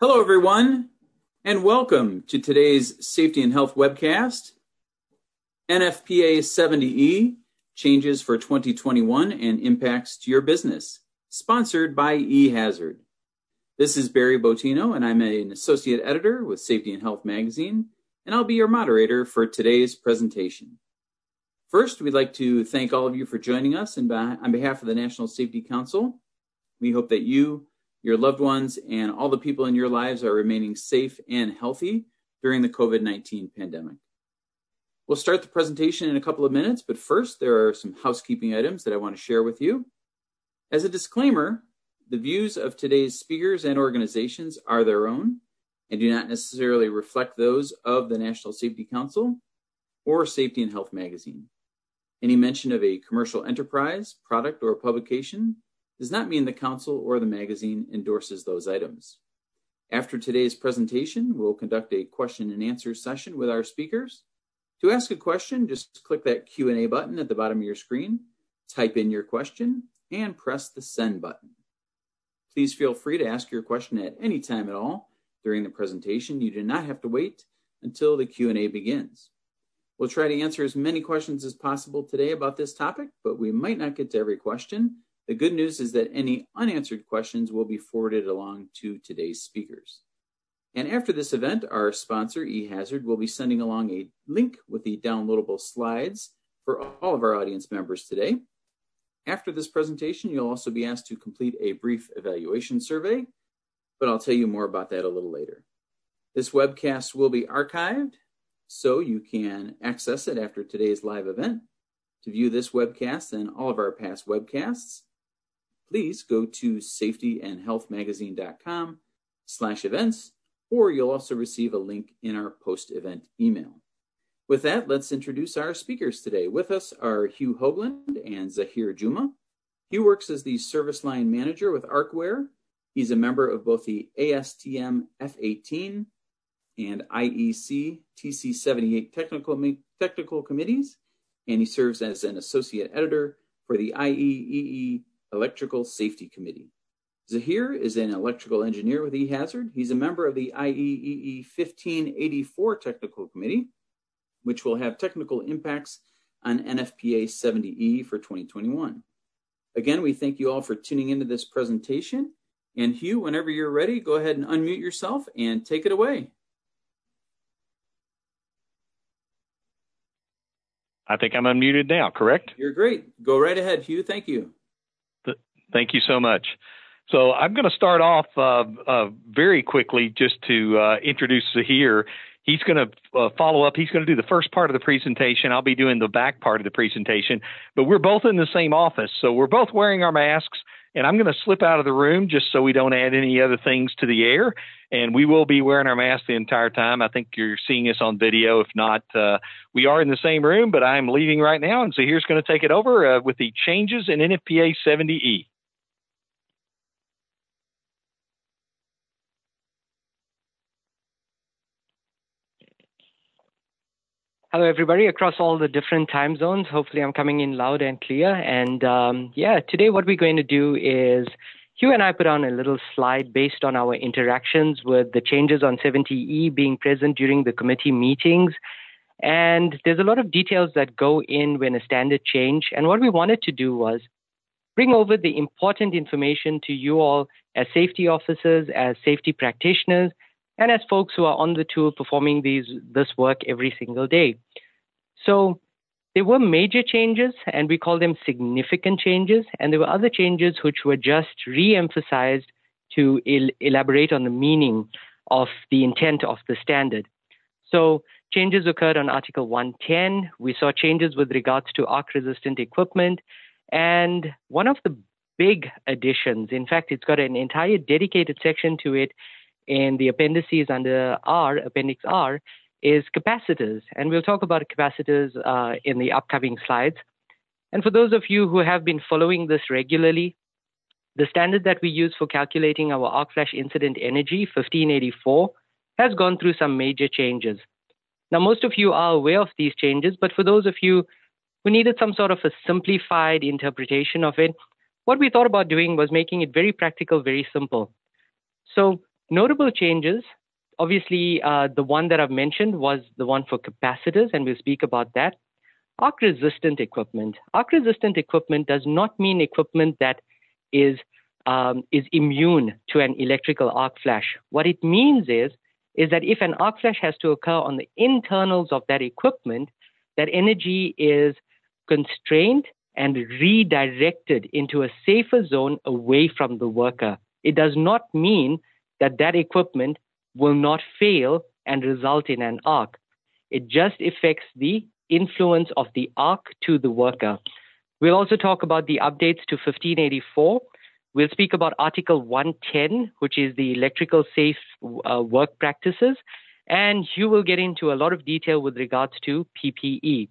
Hello, everyone, and welcome to today's Safety and Health webcast. NFPA 70E changes for 2021 and impacts to your business, sponsored by eHazard. This is Barry Bottino, and I'm an associate editor with Safety and Health magazine, and I'll be your moderator for today's presentation. First, we'd like to thank all of you for joining us and on behalf of the National Safety Council. We hope that you your loved ones, and all the people in your lives are remaining safe and healthy during the COVID 19 pandemic. We'll start the presentation in a couple of minutes, but first, there are some housekeeping items that I want to share with you. As a disclaimer, the views of today's speakers and organizations are their own and do not necessarily reflect those of the National Safety Council or Safety and Health magazine. Any mention of a commercial enterprise, product, or publication does not mean the council or the magazine endorses those items. After today's presentation, we'll conduct a question and answer session with our speakers. To ask a question, just click that Q&A button at the bottom of your screen, type in your question, and press the send button. Please feel free to ask your question at any time at all during the presentation. You do not have to wait until the Q&A begins. We'll try to answer as many questions as possible today about this topic, but we might not get to every question the good news is that any unanswered questions will be forwarded along to today's speakers. And after this event, our sponsor, eHazard, will be sending along a link with the downloadable slides for all of our audience members today. After this presentation, you'll also be asked to complete a brief evaluation survey, but I'll tell you more about that a little later. This webcast will be archived, so you can access it after today's live event. To view this webcast and all of our past webcasts, please go to safetyandhealthmagazine.com slash events, or you'll also receive a link in our post-event email. With that, let's introduce our speakers today. With us are Hugh Hoagland and Zahir Juma. Hugh works as the service line manager with ArcWear. He's a member of both the ASTM F18 and IEC TC78 technical, technical committees, and he serves as an associate editor for the IEEE Electrical Safety Committee. Zahir is an electrical engineer with eHazard. He's a member of the IEEE 1584 Technical Committee, which will have technical impacts on NFPA 70E for 2021. Again, we thank you all for tuning into this presentation. And Hugh, whenever you're ready, go ahead and unmute yourself and take it away. I think I'm unmuted now, correct? You're great. Go right ahead, Hugh. Thank you. Thank you so much. So I'm going to start off uh, uh, very quickly just to uh, introduce Zahir. He's going to uh, follow up. He's going to do the first part of the presentation. I'll be doing the back part of the presentation. But we're both in the same office, so we're both wearing our masks. And I'm going to slip out of the room just so we don't add any other things to the air. And we will be wearing our masks the entire time. I think you're seeing us on video. If not, uh, we are in the same room, but I'm leaving right now. And Zahir's going to take it over uh, with the changes in NFPA 70E. Hello, everybody across all the different time zones. Hopefully, I'm coming in loud and clear. And um, yeah, today what we're going to do is Hugh and I put on a little slide based on our interactions with the changes on 70E being present during the committee meetings. And there's a lot of details that go in when a standard change. And what we wanted to do was bring over the important information to you all as safety officers, as safety practitioners, and as folks who are on the tool performing these this work every single day. So there were major changes, and we call them significant changes, and there were other changes which were just re-emphasized to el- elaborate on the meaning of the intent of the standard. So changes occurred on Article 110. We saw changes with regards to arc-resistant equipment, and one of the big additions, in fact, it's got an entire dedicated section to it in the appendices under R, Appendix R, is capacitors. And we'll talk about capacitors uh, in the upcoming slides. And for those of you who have been following this regularly, the standard that we use for calculating our arc flash incident energy, 1584, has gone through some major changes. Now, most of you are aware of these changes, but for those of you who needed some sort of a simplified interpretation of it, what we thought about doing was making it very practical, very simple. So notable changes. Obviously, uh, the one that I've mentioned was the one for capacitors, and we'll speak about that. Arc resistant equipment. Arc resistant equipment does not mean equipment that is um, is immune to an electrical arc flash. What it means is is that if an arc flash has to occur on the internals of that equipment, that energy is constrained and redirected into a safer zone away from the worker. It does not mean that that equipment will not fail and result in an arc. It just affects the influence of the arc to the worker. We'll also talk about the updates to 1584. We'll speak about Article 110, which is the electrical safe uh, work practices. And you will get into a lot of detail with regards to PPE.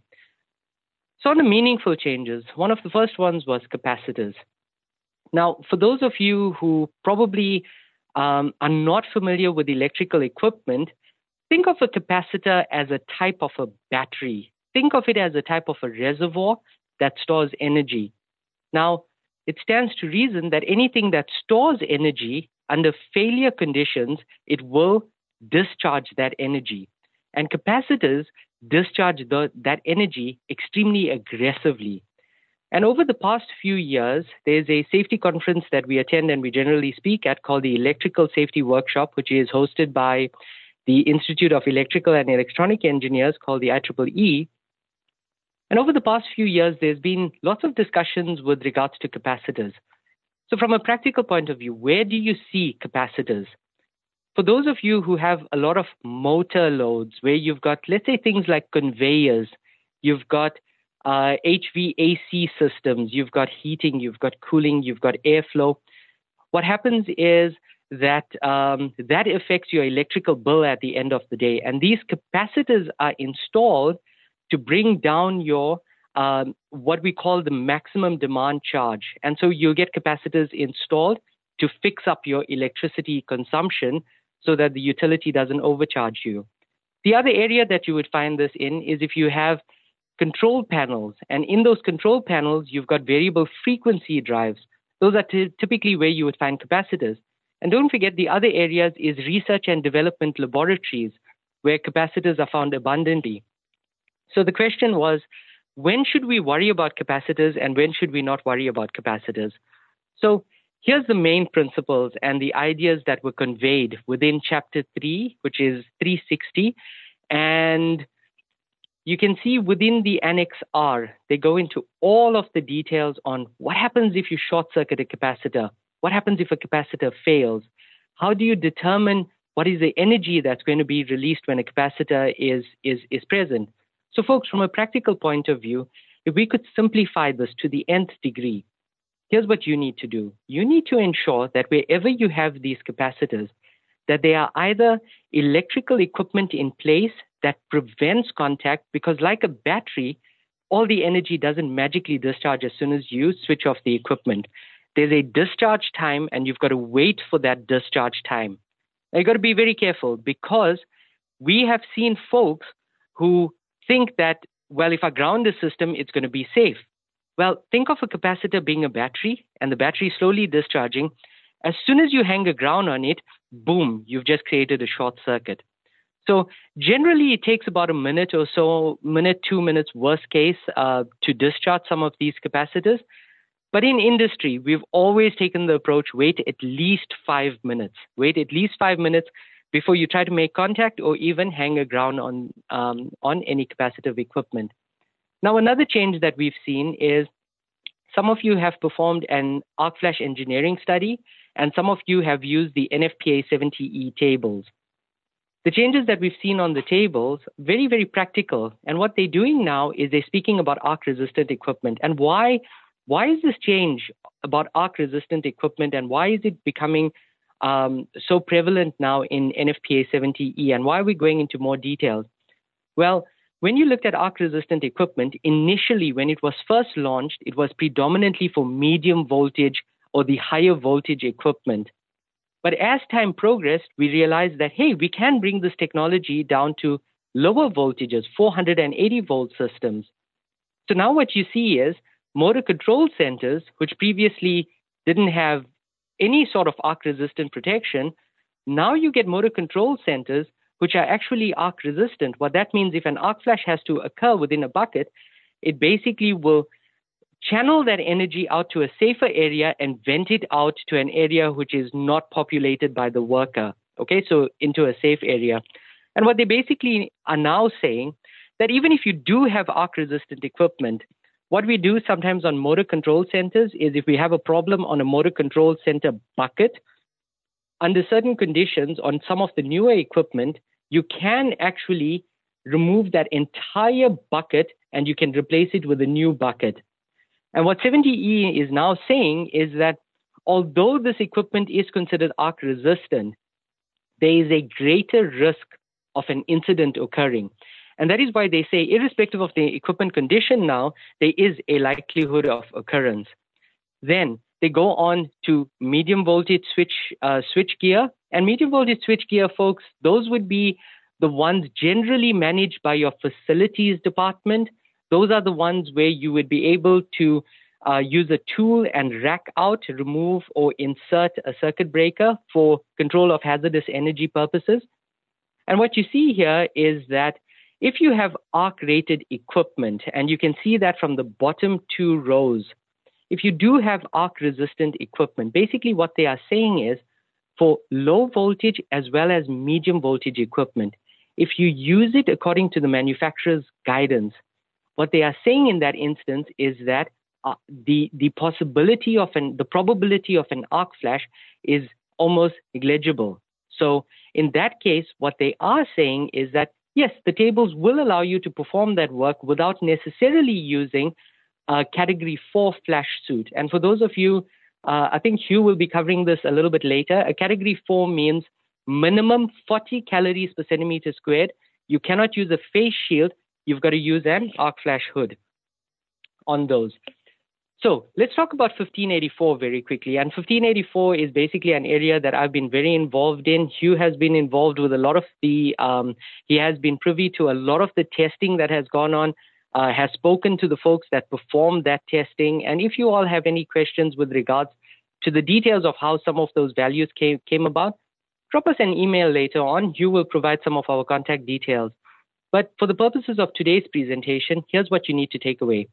So, on the meaningful changes, one of the first ones was capacitors. Now, for those of you who probably um, are not familiar with electrical equipment, think of a capacitor as a type of a battery think of it as a type of a reservoir that stores energy. Now, it stands to reason that anything that stores energy under failure conditions, it will discharge that energy. And capacitors discharge the, that energy extremely aggressively. And over the past few years, there's a safety conference that we attend and we generally speak at called the Electrical Safety Workshop, which is hosted by the Institute of Electrical and Electronic Engineers called the IEEE. And over the past few years, there's been lots of discussions with regards to capacitors. So, from a practical point of view, where do you see capacitors? For those of you who have a lot of motor loads, where you've got, let's say, things like conveyors, you've got uh, HVAC systems, you've got heating, you've got cooling, you've got airflow. What happens is that um, that affects your electrical bill at the end of the day, and these capacitors are installed to bring down your um, what we call the maximum demand charge. And so you'll get capacitors installed to fix up your electricity consumption so that the utility doesn't overcharge you. The other area that you would find this in is if you have control panels, and in those control panels, you've got variable frequency drives. Those are t- typically where you would find capacitors. And don't forget the other areas is research and development laboratories where capacitors are found abundantly. So the question was, when should we worry about capacitors and when should we not worry about capacitors? So here's the main principles and the ideas that were conveyed within chapter 3, which is 360. And you can see within the Annex R, they go into all of the details on what happens if you short circuit a capacitor, what happens if a capacitor fails, how do you determine what is the energy that's going to be released when a capacitor is, is, is present. So, folks, from a practical point of view, if we could simplify this to the nth degree, here's what you need to do. You need to ensure that wherever you have these capacitors, that they are either electrical equipment in place that prevents contact, because like a battery, all the energy doesn't magically discharge as soon as you switch off the equipment. There's a discharge time, and you've got to wait for that discharge time. Now, you've got to be very careful because we have seen folks who think that, well, if I ground the system, it's going to be safe. Well, think of a capacitor being a battery and the battery slowly discharging. As soon as you hang a ground on it, boom, you've just created a short circuit. So generally, it takes about a minute or so, minute, two minutes, worst case, uh, to discharge some of these capacitors. But in industry, we've always taken the approach wait at least five minutes. Wait at least five minutes before you try to make contact or even hang a ground on, um, on any capacitive equipment. Now, another change that we've seen is some of you have performed an arc flash engineering study, and some of you have used the NFPA 70E tables. The changes that we've seen on the tables, very, very practical. And what they're doing now is they're speaking about arc resistant equipment. And why, why is this change about arc resistant equipment and why is it becoming um, so prevalent now in NFPA 70E, and why are we going into more details? Well, when you looked at arc resistant equipment, initially when it was first launched, it was predominantly for medium voltage or the higher voltage equipment. But as time progressed, we realized that, hey, we can bring this technology down to lower voltages, 480 volt systems. So now what you see is motor control centers, which previously didn't have any sort of arc resistant protection, Now you get motor control centers which are actually arc resistant. What that means, if an arc flash has to occur within a bucket, it basically will channel that energy out to a safer area and vent it out to an area which is not populated by the worker. Okay, so into a safe area. And what they basically are now saying that even if you do have arc resistant equipment, what we do sometimes on motor control centers is if we have a problem on a motor control center bucket, under certain conditions on some of the newer equipment, you can actually remove that entire bucket and you can replace it with a new bucket. And what 70E is now saying is that although this equipment is considered arc resistant, there is a greater risk of an incident occurring. And that is why they say, irrespective of the equipment condition now, there is a likelihood of occurrence. Then they go on to medium voltage switch uh, switch gear. And medium voltage switch gear, folks, those would be the ones generally managed by your facilities department. Those are the ones where you would be able to uh, use a tool and rack out, remove, or insert a circuit breaker for control of hazardous energy purposes. And what you see here is that if you have arc rated equipment, and you can see that from the bottom two rows, if you do have arc resistant equipment, basically what they are saying is for low voltage as well as medium voltage equipment, if you use it according to the manufacturer's guidance, what they are saying in that instance is that uh, the the possibility of an the probability of an arc flash is almost negligible. So in that case, what they are saying is that yes, the tables will allow you to perform that work without necessarily using a category four flash suit. And for those of you, uh, I think Hugh will be covering this a little bit later. A category four means minimum 40 calories per centimeter squared. You cannot use a face shield. You've got to use an arc flash hood on those. So let's talk about 1584 very quickly. And 1584 is basically an area that I've been very involved in. Hugh has been involved with a lot of the, um, he has been privy to a lot of the testing that has gone on, uh, has spoken to the folks that performed that testing. And if you all have any questions with regards to the details of how some of those values came, came about, drop us an email later on. Hugh will provide some of our contact details. But for the purposes of today's presentation, here's what you need to take away.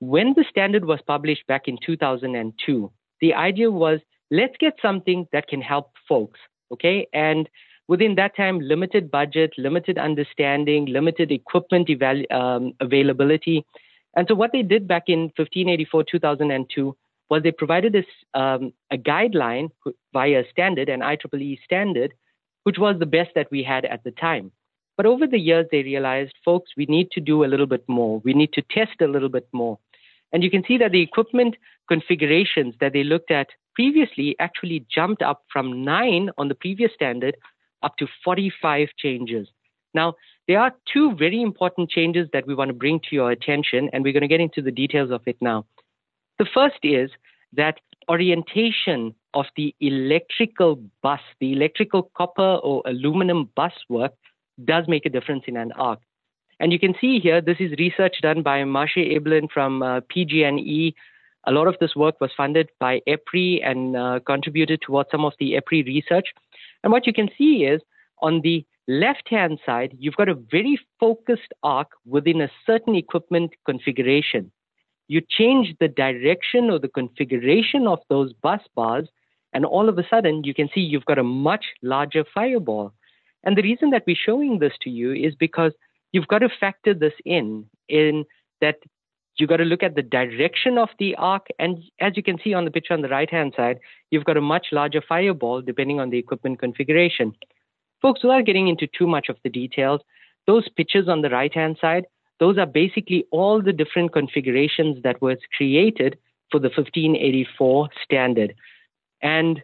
When the standard was published back in 2002, the idea was let's get something that can help folks, okay? And within that time, limited budget, limited understanding, limited equipment eval- um, availability. And so what they did back in 1584, 2002 was they provided us um, a guideline via standard, an IEEE standard, which was the best that we had at the time. But over the years, they realized, folks, we need to do a little bit more. We need to test a little bit more. And you can see that the equipment configurations that they looked at previously actually jumped up from nine on the previous standard up to 45 changes. Now, there are two very important changes that we want to bring to your attention, and we're going to get into the details of it now. The first is that orientation of the electrical bus, the electrical copper or aluminum bus work does make a difference in an arc. And you can see here, this is research done by Marcia Eblen from uh, PG&E. A lot of this work was funded by EPRI and uh, contributed towards some of the EPRI research. And what you can see is on the left-hand side, you've got a very focused arc within a certain equipment configuration. You change the direction or the configuration of those bus bars, and all of a sudden, you can see you've got a much larger fireball. And the reason that we're showing this to you is because you've got to factor this in, in that you've got to look at the direction of the arc. And as you can see on the picture on the right hand side, you've got a much larger fireball depending on the equipment configuration. Folks, without getting into too much of the details, those pictures on the right hand side, those are basically all the different configurations that was created for the 1584 standard. And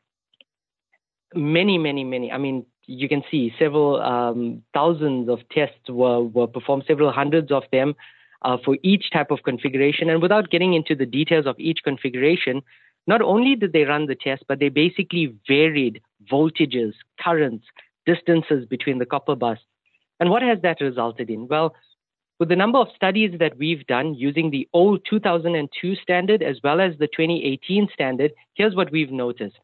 many, many, many, I mean, you can see several um, thousands of tests were, were performed, several hundreds of them uh, for each type of configuration. And without getting into the details of each configuration, not only did they run the test, but they basically varied voltages, currents, distances between the copper bus. And what has that resulted in? Well, with the number of studies that we've done using the old 2002 standard as well as the 2018 standard, here's what we've noticed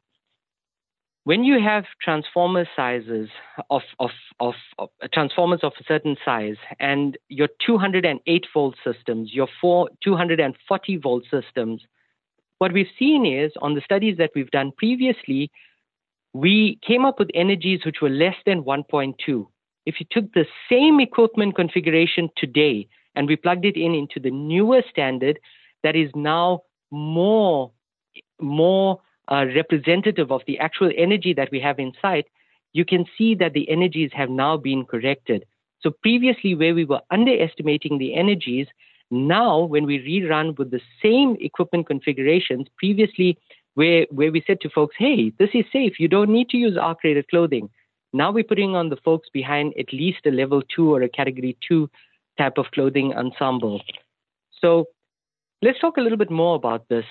when you have transformer sizes of, of, of, of, transformers of a certain size and your 208 volt systems, your four, 240 volt systems, what we've seen is on the studies that we've done previously, we came up with energies which were less than 1.2. If you took the same equipment configuration today and we plugged it in into the newer standard that is now more, more uh, representative of the actual energy that we have inside, you can see that the energies have now been corrected. So previously, where we were underestimating the energies, now when we rerun with the same equipment configurations, previously where, where we said to folks, hey, this is safe, you don't need to use arc rated clothing. Now we're putting on the folks behind at least a level two or a category two type of clothing ensemble. So let's talk a little bit more about this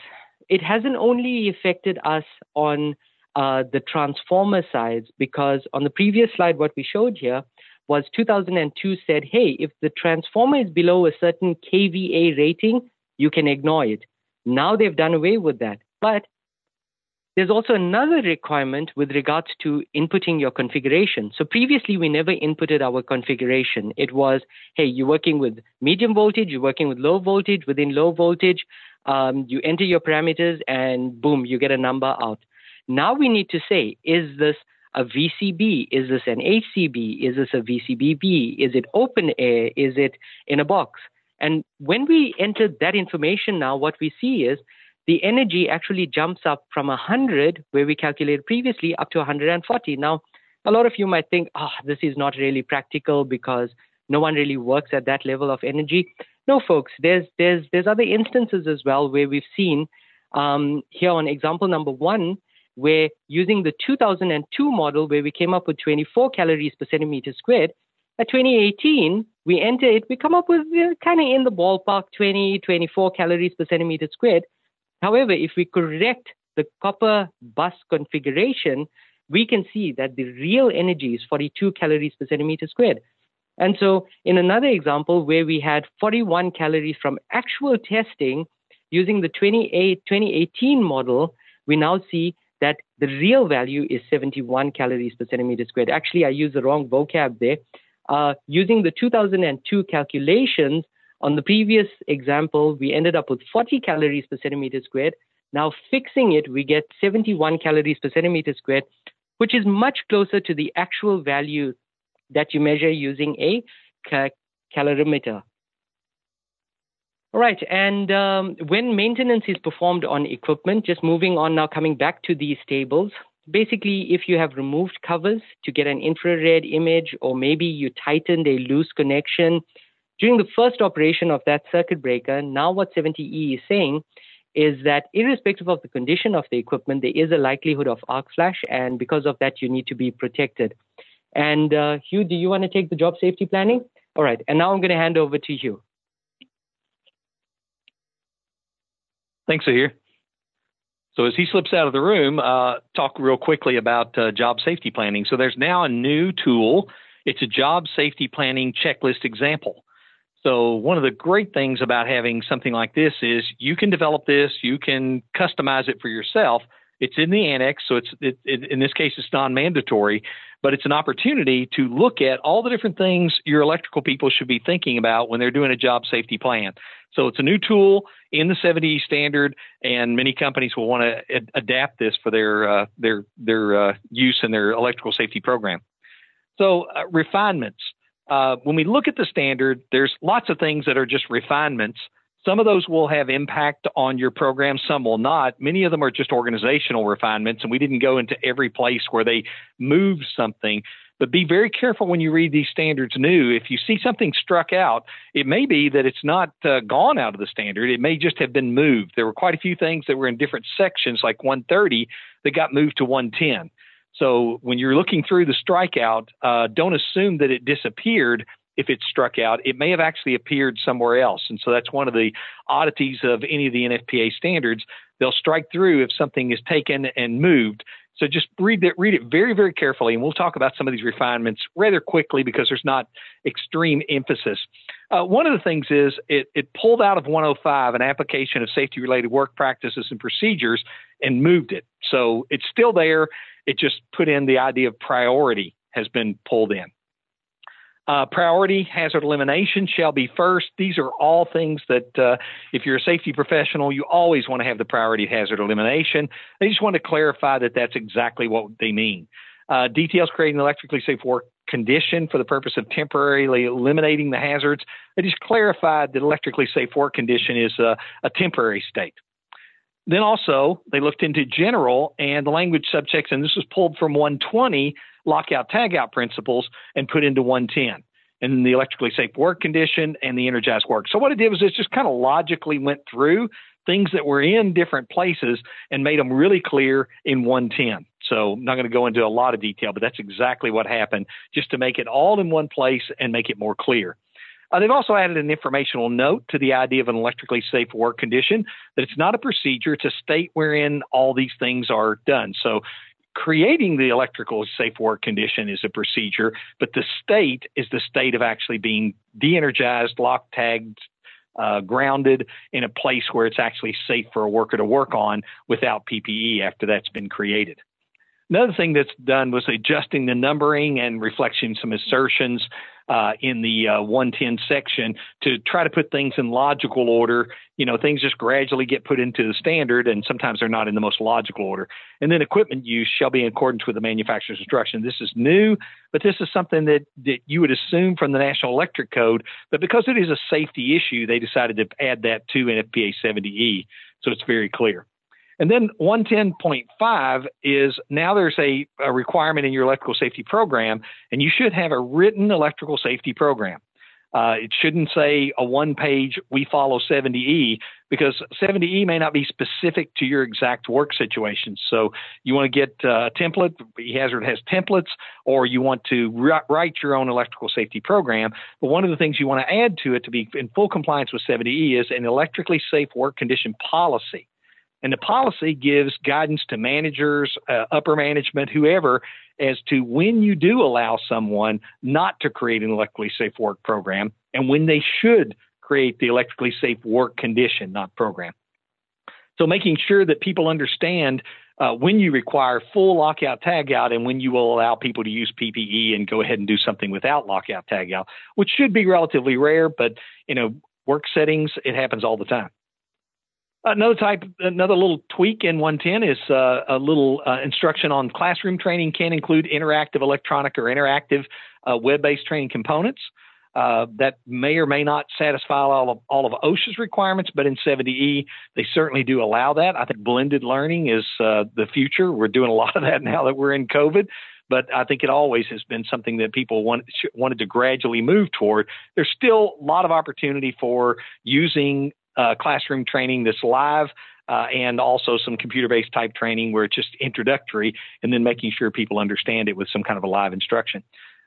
it hasn't only affected us on uh, the transformer sides, because on the previous slide, what we showed here was 2002 said, hey, if the transformer is below a certain kVA rating, you can ignore it. Now they've done away with that. But there's also another requirement with regards to inputting your configuration. So previously, we never inputted our configuration. It was, hey, you're working with medium voltage, you're working with low voltage. Within low voltage, um, you enter your parameters and boom, you get a number out. Now we need to say, is this a VCB? Is this an HCB? Is this a VCBB? Is it open air? Is it in a box? And when we enter that information now, what we see is the energy actually jumps up from 100, where we calculated previously, up to 140. Now, a lot of you might think, ah, oh, this is not really practical because no one really works at that level of energy. No, folks, there's there's there's other instances as well where we've seen um, here on example number one, where using the 2002 model, where we came up with 24 calories per centimeter squared, at 2018 we enter it, we come up with uh, kind of in the ballpark 20, 24 calories per centimeter squared. However, if we correct the copper bus configuration, we can see that the real energy is 42 calories per centimeter squared. And so, in another example where we had 41 calories from actual testing using the 2018 model, we now see that the real value is 71 calories per centimeter squared. Actually, I used the wrong vocab there. Uh, using the 2002 calculations on the previous example, we ended up with 40 calories per centimeter squared. Now, fixing it, we get 71 calories per centimeter squared, which is much closer to the actual value that you measure using a calorimeter. All right, and um, when maintenance is performed on equipment, just moving on now, coming back to these tables, basically, if you have removed covers to get an infrared image, or maybe you tightened a loose connection during the first operation of that circuit breaker, now what 70E is saying is that irrespective of the condition of the equipment, there is a likelihood of arc flash, and because of that, you need to be protected. And uh, Hugh, do you want to take the job safety planning? All right. And now I'm going to hand over to Hugh. Thanks, Zahir. So as he slips out of the room, uh, talk real quickly about uh, job safety planning. So there's now a new tool. It's a job safety planning checklist example. So one of the great things about having something like this is you can develop this, you can customize it for yourself. It's in the annex, so it's it, it, in this case it's non-mandatory, but it's an opportunity to look at all the different things your electrical people should be thinking about when they're doing a job safety plan. So it's a new tool in the 70 standard, and many companies will want to ad- adapt this for their uh, their their uh, use in their electrical safety program. So uh, refinements. Uh, when we look at the standard, there's lots of things that are just refinements. Some of those will have impact on your program, some will not. Many of them are just organizational refinements, and we didn't go into every place where they move something. But be very careful when you read these standards new. If you see something struck out, it may be that it's not uh, gone out of the standard. It may just have been moved. There were quite a few things that were in different sections, like 130, that got moved to 110. So when you're looking through the strikeout, uh, don't assume that it disappeared if it's struck out, it may have actually appeared somewhere else. And so that's one of the oddities of any of the NFPA standards. They'll strike through if something is taken and moved. So just read it, read it very, very carefully, and we'll talk about some of these refinements rather quickly because there's not extreme emphasis. Uh, one of the things is it, it pulled out of 105 an application of safety-related work practices and procedures and moved it. So it's still there. It just put in the idea of priority has been pulled in. Uh, priority hazard elimination shall be first. These are all things that, uh, if you're a safety professional, you always want to have the priority hazard elimination. They just want to clarify that that's exactly what they mean. Uh, details creating electrically safe work condition for the purpose of temporarily eliminating the hazards. They just clarified that electrically safe work condition is a, a temporary state. Then also, they looked into general and the language subjects, and this was pulled from 120 lockout tagout principles and put into 110 and the electrically safe work condition and the energized work. So what it did was it just kind of logically went through things that were in different places and made them really clear in 110. So I'm not going to go into a lot of detail, but that's exactly what happened just to make it all in one place and make it more clear. Uh, they've also added an informational note to the idea of an electrically safe work condition that it's not a procedure, it's a state wherein all these things are done. So creating the electrical safe work condition is a procedure, but the state is the state of actually being de-energized, lock tagged, uh, grounded in a place where it's actually safe for a worker to work on without PPE after that's been created. Another thing that's done was adjusting the numbering and reflecting some assertions uh, in the uh, 110 section to try to put things in logical order. You know, things just gradually get put into the standard, and sometimes they're not in the most logical order. And then equipment use shall be in accordance with the manufacturer's instruction. This is new, but this is something that, that you would assume from the National Electric Code. But because it is a safety issue, they decided to add that to NFPA 70E, so it's very clear. And then 110.5 is now there's a, a, requirement in your electrical safety program, and you should have a written electrical safety program. Uh, it shouldn't say a one page, we follow 70E, because 70E may not be specific to your exact work situation. So you want to get uh, a template, eHazard has templates, or you want to write your own electrical safety program. But one of the things you want to add to it to be in full compliance with 70E is an electrically safe work condition policy. And the policy gives guidance to managers, uh, upper management, whoever, as to when you do allow someone not to create an electrically safe work program and when they should create the electrically safe work condition, not program. So making sure that people understand uh, when you require full lockout tagout and when you will allow people to use PPE and go ahead and do something without lockout tagout, which should be relatively rare, but you know, work settings, it happens all the time. Another type, another little tweak in 110 is uh, a little uh, instruction on classroom training can include interactive electronic or interactive uh, web-based training components. Uh, that may or may not satisfy all of all of OSHA's requirements, but in 70E they certainly do allow that. I think blended learning is uh, the future. We're doing a lot of that now that we're in COVID but I think it always has been something that people want, wanted to gradually move toward. There's still a lot of opportunity for using uh, classroom training that's live. Uh, and also some computer-based type training where it's just introductory, and then making sure people understand it with some kind of a live instruction.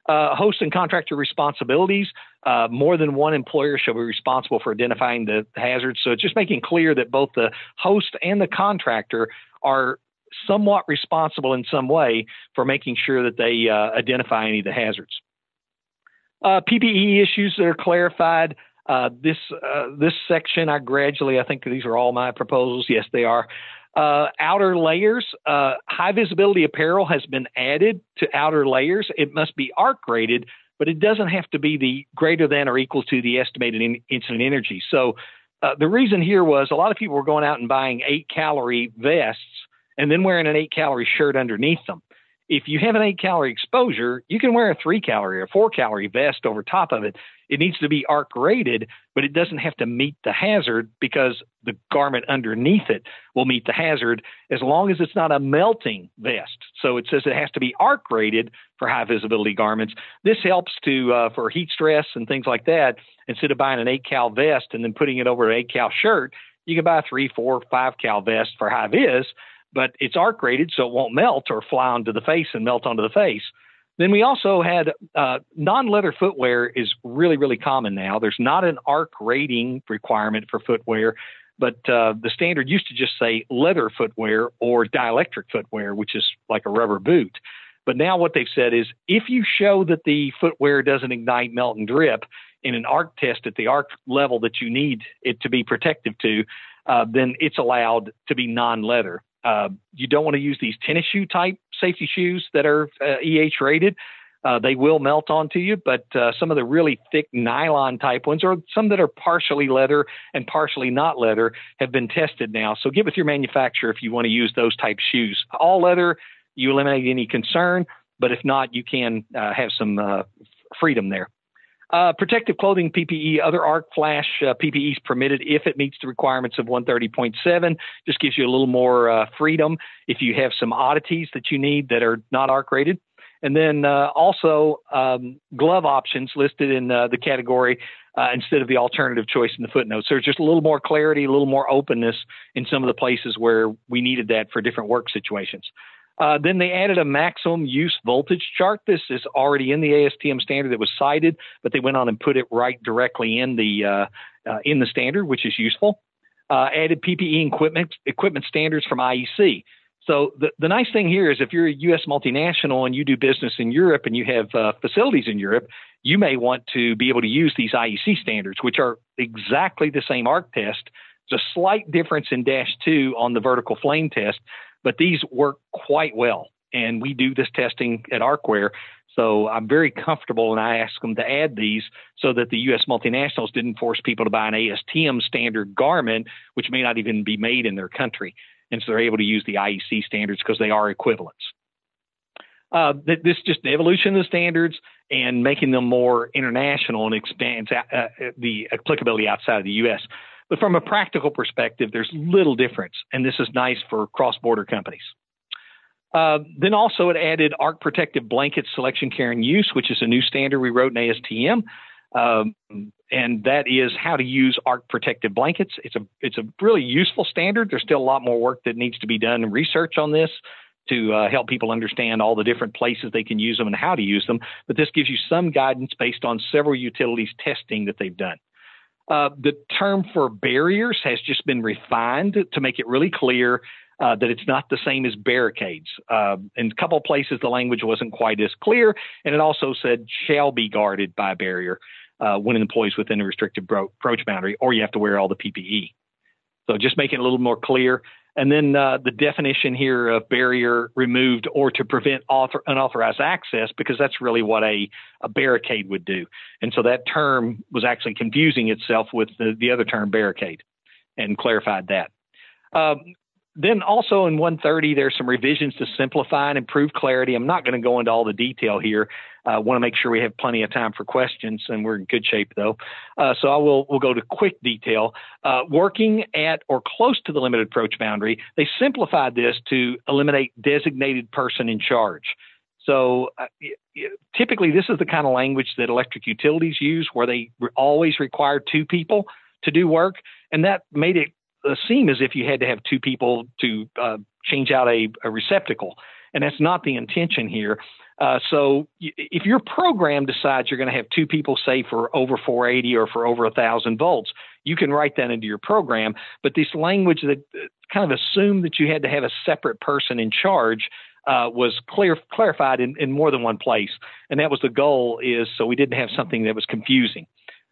Uh, host and contractor responsibilities. Uh, more than one employer shall be responsible for identifying the hazards. So it's just making clear that both the host and the contractor are somewhat responsible in some way for making sure that they uh, identify any of the hazards. Uh, PPE issues that are clarified. Uh, this uh, this section, I gradually, I think these are all my proposals. Yes, they are. Uh, outer layers, uh, high visibility apparel has been added to outer layers. It must be arc rated, but it doesn't have to be the greater than or equal to the estimated in, incident energy. So uh, the reason here was a lot of people were going out and buying eight calorie vests and then wearing an eight calorie shirt underneath them if you have an eight calorie exposure, you can wear a three calorie or four calorie vest over top of it. It needs to be arc rated, but it doesn't have to meet the hazard because the garment underneath it will meet the hazard as long as it's not a melting vest. So it says it has to be arc rated for high visibility garments. This helps to uh, for heat stress and things like that. Instead of buying an eight cal vest and then putting it over an eight cal shirt, you can buy a three, four, five cal vest for high vis but it's arc rated so it won't melt or fly onto the face and melt onto the face. Then we also had uh, non leather footwear is really, really common now. There's not an arc rating requirement for footwear, but uh, the standard used to just say leather footwear or dielectric footwear, which is like a rubber boot. But now what they've said is if you show that the footwear doesn't ignite, melt, and drip in an arc test at the arc level that you need it to be protective to, uh, then it's allowed to be non leather. Uh, you don't want to use these tennis shoe type safety shoes that are uh, EH rated. Uh, they will melt onto you, but uh, some of the really thick nylon type ones, or some that are partially leather and partially not leather, have been tested now. So get with your manufacturer if you want to use those type shoes. All leather, you eliminate any concern, but if not, you can uh, have some uh, freedom there. Uh, protective clothing, PPE, other arc flash uh, PPEs permitted if it meets the requirements of 130.7. Just gives you a little more uh, freedom if you have some oddities that you need that are not arc rated. And then uh, also um, glove options listed in uh, the category uh, instead of the alternative choice in the footnotes. So there's just a little more clarity, a little more openness in some of the places where we needed that for different work situations. Uh, then they added a maximum use voltage chart. This is already in the ASTM standard that was cited, but they went on and put it right directly in the uh, uh, in the standard, which is useful. added PPE equipment equipment standards from IEC. So the, the nice thing here is if you're a U.S. multinational and you do business in Europe and you have uh, facilities in Europe, you may want to be able to use these IEC standards, which are exactly the same ARC test. There's a slight difference in dash two on the vertical flame test, but these work quite well. And we do this testing at ArcWear. So I'm very comfortable and I asked them to add these so that the U.S. multinationals didn't force people to buy an ASTM standard garment, which may not even be made in their country and so they're able to use the IEC standards because they are equivalents. Uh, this is just the evolution of the standards and making them more international and expands uh, uh, the applicability outside of the U.S. But from a practical perspective, there's little difference, and this is nice for cross-border companies. Uh, then also it added ARC protective blanket selection, care, and use, which is a new standard we wrote in ASTM. Um, and that is how to use arc protective blankets. It's a it's a really useful standard. There's still a lot more work that needs to be done and research on this to uh, help people understand all the different places they can use them and how to use them. But this gives you some guidance based on several utilities testing that they've done. Uh, the term for barriers has just been refined to make it really clear uh, that it's not the same as barricades. Uh, in a couple of places, the language wasn't quite as clear, and it also said shall be guarded by a barrier uh, when an employee is within a restricted bro- approach boundary, or you have to wear all the PPE. So just making it a little more clear. And then uh, the definition here of barrier removed or to prevent author- unauthorized access, because that's really what a, a barricade would do. And so that term was actually confusing itself with the, the other term barricade and clarified that. Um, then also in 130, there's some revisions to simplify and improve clarity. I'm not going to go into all the detail here. I uh, want to make sure we have plenty of time for questions, and we're in good shape though. Uh, so I will we'll go to quick detail. Uh, working at or close to the limited approach boundary, they simplified this to eliminate designated person in charge. So uh, typically, this is the kind of language that electric utilities use, where they always require two people to do work, and that made it seem as if you had to have two people to uh, change out a, a, receptacle. And that's not the intention here. Uh, so y- if your program decides you're going to have two people, say for over 480 or for over 1,000 volts, you can write that into your program. But this language that uh, kind of assumed that you had to have a separate person in charge uh, was clear, clarified in, in, more than one place. And that was the goal is so we didn't have something that was confusing.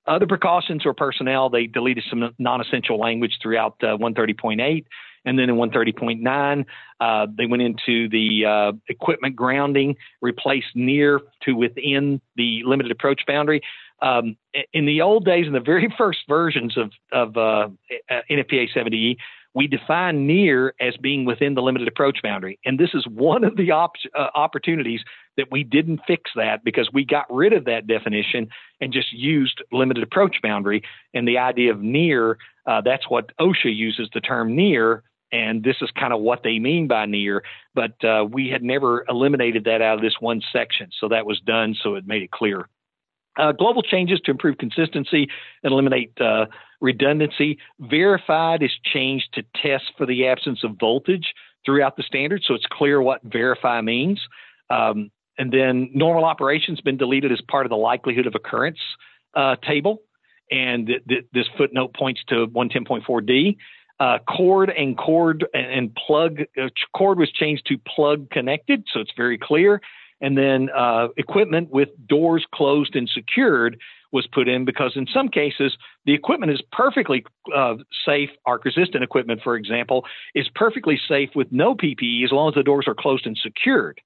Other precautions or personnel, they deleted some non-essential language throughout uh, 130.8. And then in 130.9, uh, they went into the uh, equipment grounding, replaced near to within the limited approach boundary. Um, in the old days, in the very first versions of, of uh, NFPA 70E, we define near as being within the limited approach boundary. And this is one of the op- uh, opportunities that we didn't fix that because we got rid of that definition and just used limited approach boundary. And the idea of near, uh, that's what OSHA uses the term near. And this is kind of what they mean by near, but uh, we had never eliminated that out of this one section. So that was done, so it made it clear. Uh, global changes to improve consistency and eliminate uh, redundancy. Verified is changed to test for the absence of voltage throughout the standard, so it's clear what verify means. Um, and then normal operations been deleted as part of the likelihood of occurrence uh, table, and th- th- this footnote points to 110.4d. Uh, cord and cord and, plug uh, cord was changed to plug connected, so it's very clear. And then uh, equipment with doors closed and secured was put in because in some cases the equipment is perfectly uh, safe. Arc resistant equipment, for example, is perfectly safe with no PPE as long as the doors are closed and secured.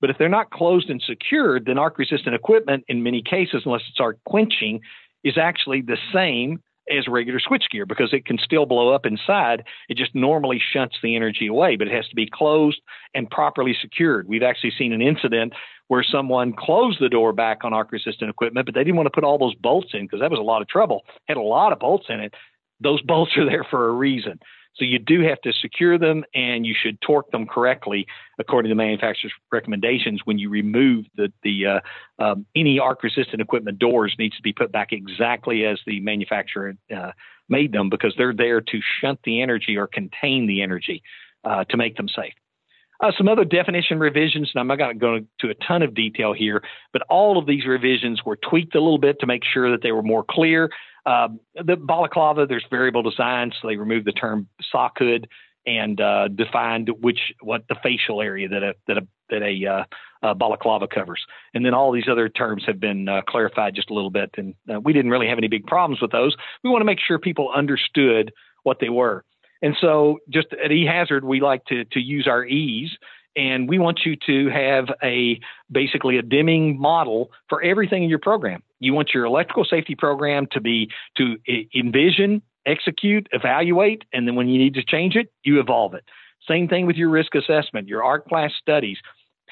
But if they're not closed and secured, then arc resistant equipment, in many cases, unless it's arc quenching, is actually the same as regular switchgear because it can still blow up inside. It just normally shunts the energy away, but it has to be closed and properly secured. We've actually seen an incident where someone closed the door back on arc resistant equipment, but they didn't want to put all those bolts in because that was a lot of trouble. Had a lot of bolts in it. Those bolts are there for a reason. So you do have to secure them and you should torque them correctly according to the manufacturer's recommendations when you remove the, the uh, um, any arc resistant equipment doors needs to be put back exactly as the manufacturer uh, made them because they're there to shunt the energy or contain the energy uh, to make them safe. Uh, some other definition revisions, and I'm not going to go into a ton of detail here, but all of these revisions were tweaked a little bit to make sure that they were more clear. Uh, the balaclava, there's variable design, so they removed the term sock hood and uh, defined which what the facial area that a that a that a, uh, a balaclava covers. And then all these other terms have been uh, clarified just a little bit, and uh, we didn't really have any big problems with those. We want to make sure people understood what they were. And so, just at eHazard, we like to to use our E's and we want you to have a basically a Deming model for everything in your program. You want your electrical safety program to be to envision, execute, evaluate, and then when you need to change it, you evolve it. Same thing with your risk assessment, your ARC class studies.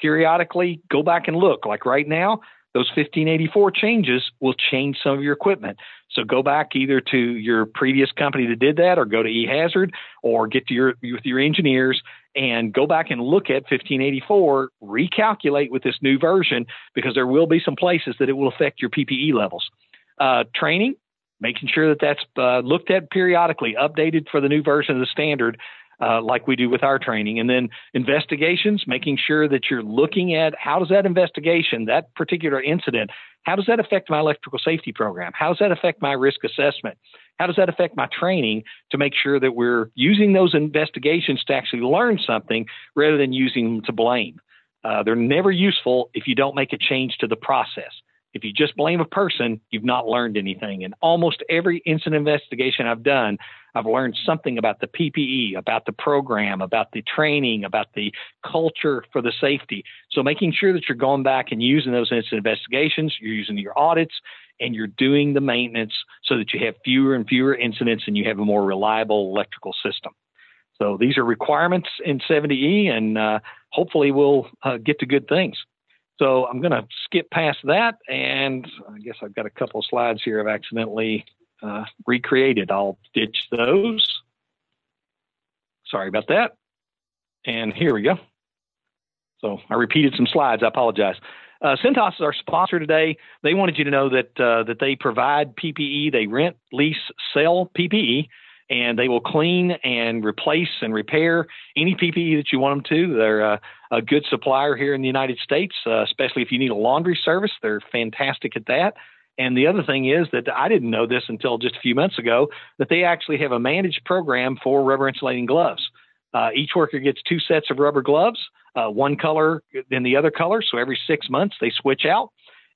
Periodically, go back and look. Like right now, those 1584 changes will change some of your equipment. So go back either to your previous company that did that or go to eHazard or get to your with your engineers and go back and look at 1584, recalculate with this new version because there will be some places that it will affect your PPE levels. Uh, training, making sure that that's uh, looked at periodically, updated for the new version of the standard, uh, like we do with our training. And then investigations, making sure that you're looking at how does that investigation, that particular incident, how does that affect my electrical safety program? How does that affect my risk assessment? How does that affect my training to make sure that we're using those investigations to actually learn something rather than using them to blame? Uh, they're never useful if you don't make a change to the process. If you just blame a person, you've not learned anything. And almost every incident investigation I've done, I've learned something about the PPE, about the program, about the training, about the culture for the safety. So making sure that you're going back and using those incident investigations, you're using your audits, and you're doing the maintenance so that you have fewer and fewer incidents and you have a more reliable electrical system. So these are requirements in 70E, and uh, hopefully we'll uh, get to good things. So I'm going to skip past that, and I guess I've got a couple of slides here I've accidentally uh, recreated. I'll ditch those. Sorry about that. And here we go. So I repeated some slides. I apologize. Uh, Cintas is our sponsor today. They wanted you to know that uh, that they provide PPE. They rent, lease, sell PPE and they will clean and replace and repair any PPE that you want them to. They're a, a good supplier here in the United States, uh, especially if you need a laundry service. They're fantastic at that. And the other thing is that I didn't know this until just a few months ago that they actually have a managed program for rubber insulating gloves. Uh, each worker gets two sets of rubber gloves, uh, one color than the other color. So every six months they switch out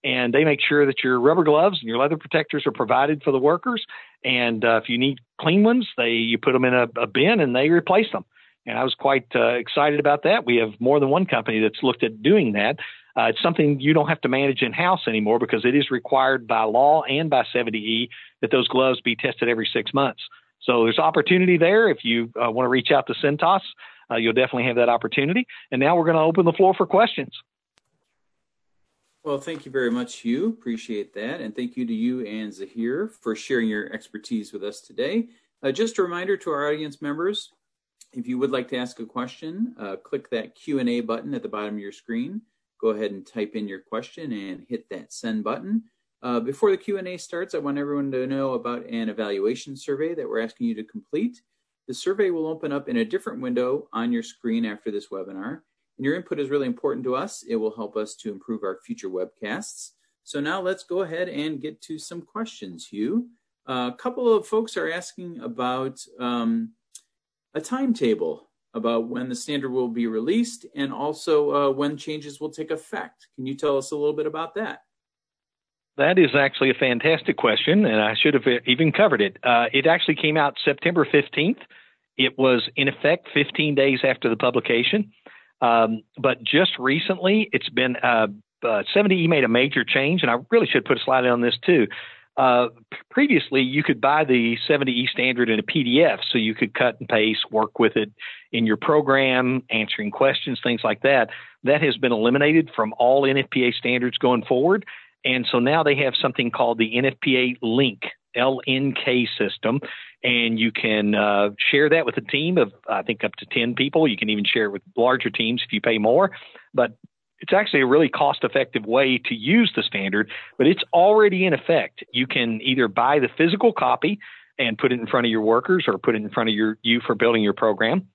and they make sure that your rubber gloves and your leather protectors are provided for the workers. And uh, if you need clean ones, they you put them in a, a bin and they replace them. And I was quite uh, excited about that. We have more than one company that's looked at doing that. Uh, it's something you don't have to manage in house anymore because it is required by law and by 70E that those gloves be tested every six months. So there's opportunity there. If you uh, want to reach out to Cintas, uh, you'll definitely have that opportunity. And now we're going to open the floor for questions. Well, thank you very much, Hugh. Appreciate that. And thank you to you and Zahir for sharing your expertise with us today. Uh, just a reminder to our audience members, if you would like to ask a question, uh, click that Q&A button at the bottom of your screen. Go ahead and type in your question and hit that send button. Uh, before the Q&A starts, I want everyone to know about an evaluation survey that we're asking you to complete. The survey will open up in a different window on your screen after this webinar. And your input is really important to us. It will help us to improve our future webcasts. So now let's go ahead and get to some questions, Hugh. Uh, a couple of folks are asking about um, a timetable about when the standard will be released and also uh, when changes will take effect. Can you tell us a little bit about that? That is actually a fantastic question, and I should have even covered it. Uh, it actually came out September 15th. It was in effect 15 days after the publication. Um, but just recently, it's been uh, uh, 70E made a major change, and I really should put a slide on this too. Uh, previously, you could buy the 70E standard in a PDF, so you could cut and paste, work with it in your program, answering questions, things like that. That has been eliminated from all NFPA standards going forward. And so now they have something called the NFPA Link, LNK system, and you can uh, share that with a team of, I think, up to 10 people. You can even share it with larger teams if you pay more. But it's actually a really cost effective way to use the standard, but it's already in effect. You can either buy the physical copy and put it in front of your workers or put it in front of your you for building your program,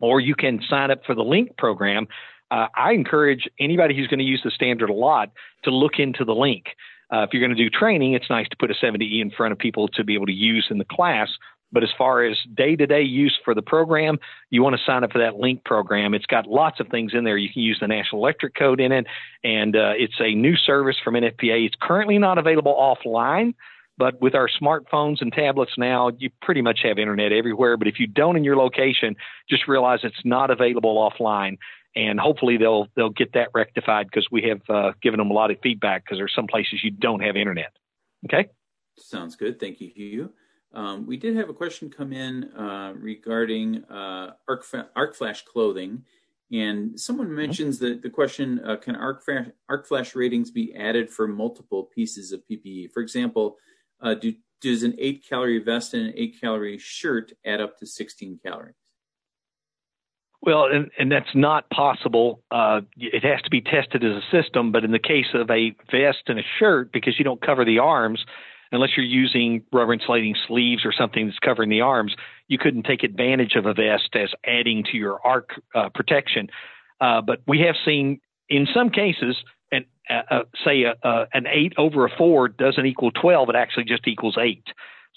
or you can sign up for the link program uh, I encourage anybody who's going to use the standard a lot to look into the link. Uh, if you're going to do training, it's nice to put a 70E in front of people to be able to use in the class. But as far as day to day use for the program, you want to sign up for that link program. It's got lots of things in there. You can use the National Electric Code in it, and uh, it's a new service from NFPA. It's currently not available offline, but with our smartphones and tablets now, you pretty much have internet everywhere. But if you don't in your location, just realize it's not available offline and hopefully they'll they'll get that rectified because we have uh, given them a lot of feedback because there's some places you don't have internet. Okay. Sounds good. Thank you, Hugh. Um, we did have a question come in uh, regarding uh, arc, arc flash clothing, and someone mm-hmm. mentions mm-hmm. that the question: uh, Can arc, flash, arc flash ratings be added for multiple pieces of PPE? For example, uh, do, does an eight calorie vest and an eight calorie shirt add up to 16 calories? Well, and, and that's not possible. Uh, it has to be tested as a system. But in the case of a vest and a shirt, because you don't cover the arms, unless you're using rubber insulating sleeves or something that's covering the arms, you couldn't take advantage of a vest as adding to your arc uh, protection. Uh, but we have seen in some cases, an, uh, uh say a, uh, an eight over a four doesn't equal 12, it actually just equals eight.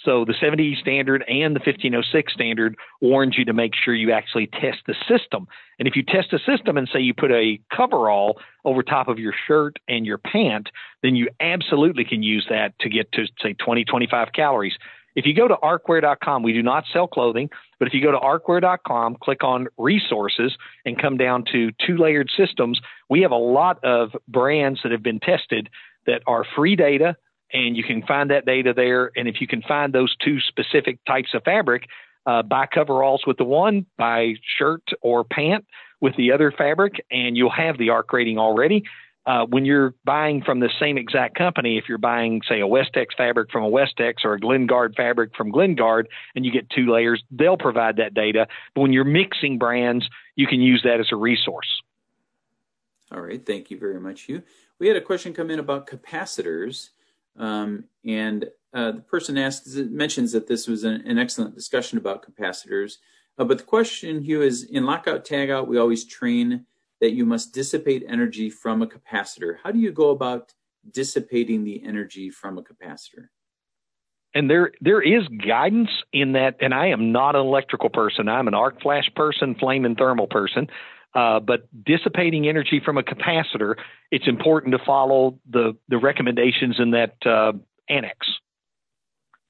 So the 70 standard and the 1506 standard warns you to make sure you actually test the system. And if you test the system and say you put a coverall over top of your shirt and your pant, then you absolutely can use that to get to say 20, 25 calories. If you go to arcwear.com, we do not sell clothing, but if you go to arcwear.com, click on resources and come down to two layered systems, we have a lot of brands that have been tested that are free data and you can find that data there. And if you can find those two specific types of fabric, uh, buy coveralls with the one, buy shirt or pant with the other fabric, and you'll have the ARC rating already. Uh, when you're buying from the same exact company, if you're buying, say, a Westex fabric from a Westex or a GlenGuard fabric from GlenGuard, and you get two layers, they'll provide that data. But when you're mixing brands, you can use that as a resource. All right. Thank you very much, Hugh. We had a question come in about capacitors. Um, and uh, the person asks, mentions that this was an, excellent discussion about capacitors. Uh, but the question, Hugh, is in lockout tagout, we always train that you must dissipate energy from a capacitor. How do you go about dissipating the energy from a capacitor? And there, there is guidance in that. And I am not an electrical person. I'm an arc flash person, flame and thermal person. Uh, but dissipating energy from a capacitor, it's important to follow the, the recommendations in that uh, annex.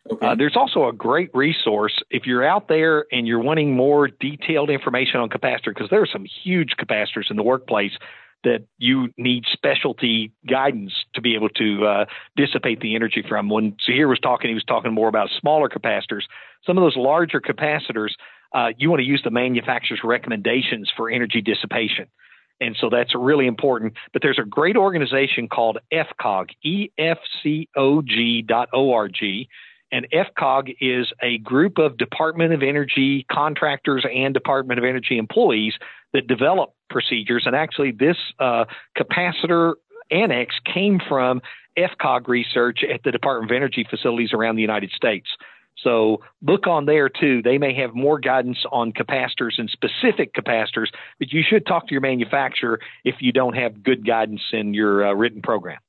Okay. Uh, there's also a great resource if you're out there and you're wanting more detailed information on capacitor, because there are some huge capacitors in the workplace that you need specialty guidance to be able to uh, dissipate the energy from. When Zahir was talking, he was talking more about smaller capacitors. Some of those larger capacitors, uh, you want to use the manufacturer's recommendations for energy dissipation. And so that's really important. But there's a great organization called EFCOG, E-F-C-O-G dot O-R-G. And EFCOG is a group of Department of Energy contractors and Department of Energy employees that develop procedures. And actually, this uh, capacitor annex came from EFCOG research at the Department of Energy facilities around the United States. So look on there too. They may have more guidance on capacitors and specific capacitors, but you should talk to your manufacturer if you don't have good guidance in your uh, written program.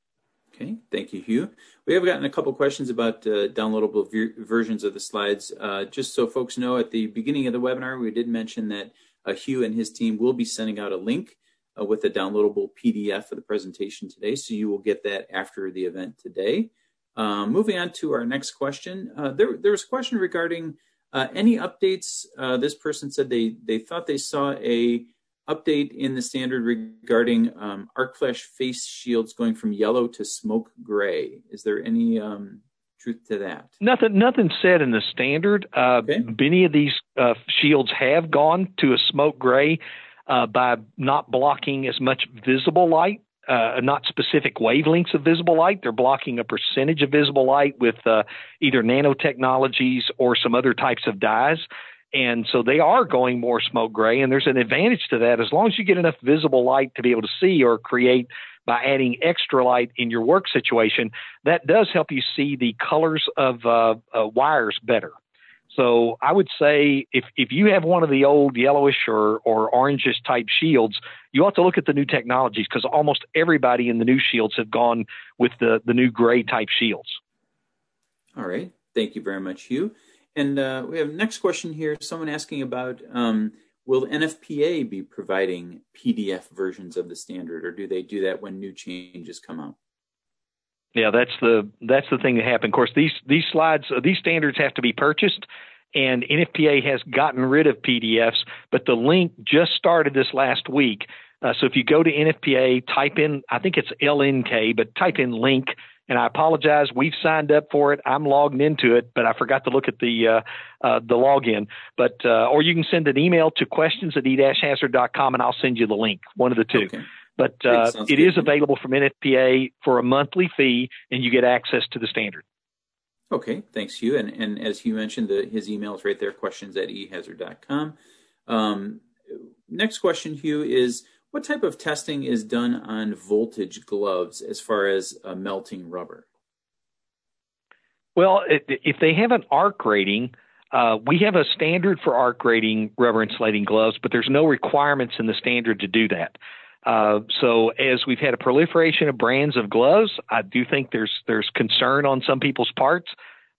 Okay, thank you, Hugh. We have gotten a couple questions about uh, downloadable versions of the slides. Uh, just so folks know, at the beginning of the webinar, we did mention that uh, Hugh and his team will be sending out a link uh, with a downloadable PDF of the presentation today, so you will get that after the event today. Um, moving on to our next question, uh, there, there was a question regarding uh, any updates. Uh, this person said they they thought they saw a update in the standard regarding um, arc flash face shields going from yellow to smoke gray. Is there any um, truth to that? Nothing. Nothing said in the standard. Uh, okay. Many of these uh, shields have gone to a smoke gray uh, by not blocking as much visible light. Uh, not specific wavelengths of visible light. They're blocking a percentage of visible light with uh, either nanotechnologies or some other types of dyes. And so they are going more smoke gray, and there's an advantage to that as long as you get enough visible light to be able to see or create by adding extra light in your work situation. That does help you see the colors of uh, uh, wires better. So I would say if, if you have one of the old yellowish or, or orangish type shields, you ought to look at the new technologies because almost everybody in the new shields have gone with the, the new gray type shields. All right. Thank you very much, Hugh. And uh, we have next question here. Someone asking about um, will NFPA be providing PDF versions of the standard, or do they do that when new changes come out? Yeah, that's the that's the thing that happened. Of course, these these slides, uh, these standards have to be purchased, and NFPA has gotten rid of PDFs, but the link just started this last week. Uh, so if you go to NFPA, type in, I think it's LNK, but type in link and I apologize. We've signed up for it. I'm logged into it, but I forgot to look at the uh, uh, the login. But uh, or you can send an email to questions at e-hazard.com, and I'll send you the link. One of the two. Okay. But uh, it good. is available from NFPA for a monthly fee, and you get access to the standard. Okay, thanks, Hugh. And and as Hugh mentioned, the, his email is right there. Questions at ehazard.com. Um, next question, Hugh, is what type of testing is done on voltage gloves as far as uh, melting rubber? Well, if they have an arc rating, uh, we have a standard for arc rating rubber insulating gloves, but there's no requirements in the standard to do that. Uh, so as we've had a proliferation of brands of gloves, I do think there's there's concern on some people's parts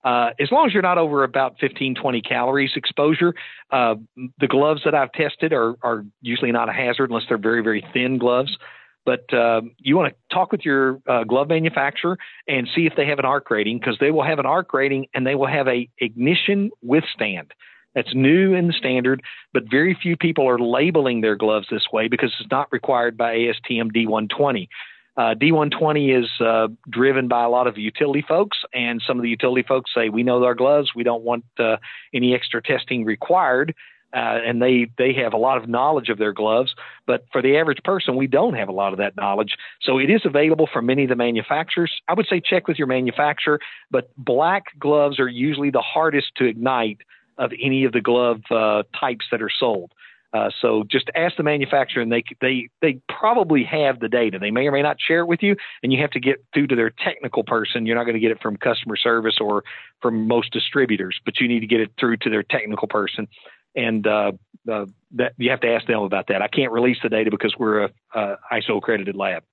uh, as long as you're not over about 15, 20 calories exposure, uh, the gloves that I've tested are, are usually not a hazard unless they're very, very thin gloves. But uh, you want to talk with your uh, glove manufacturer and see if they have an arc rating because they will have an arc rating and they will have a ignition withstand. That's new in the standard, but very few people are labeling their gloves this way because it's not required by ASTM D120. Uh, D120 is uh, driven by a lot of utility folks, and some of the utility folks say, "We know our gloves. We don't want uh, any extra testing required." Uh, and they they have a lot of knowledge of their gloves, but for the average person, we don't have a lot of that knowledge. So it is available from many of the manufacturers. I would say check with your manufacturer, but black gloves are usually the hardest to ignite of any of the glove uh, types that are sold. Uh, so just ask the manufacturer, and they they they probably have the data. They may or may not share it with you, and you have to get through to their technical person. You're not going to get it from customer service or from most distributors, but you need to get it through to their technical person, and uh, uh, that you have to ask them about that. I can't release the data because we're a, a ISO accredited lab.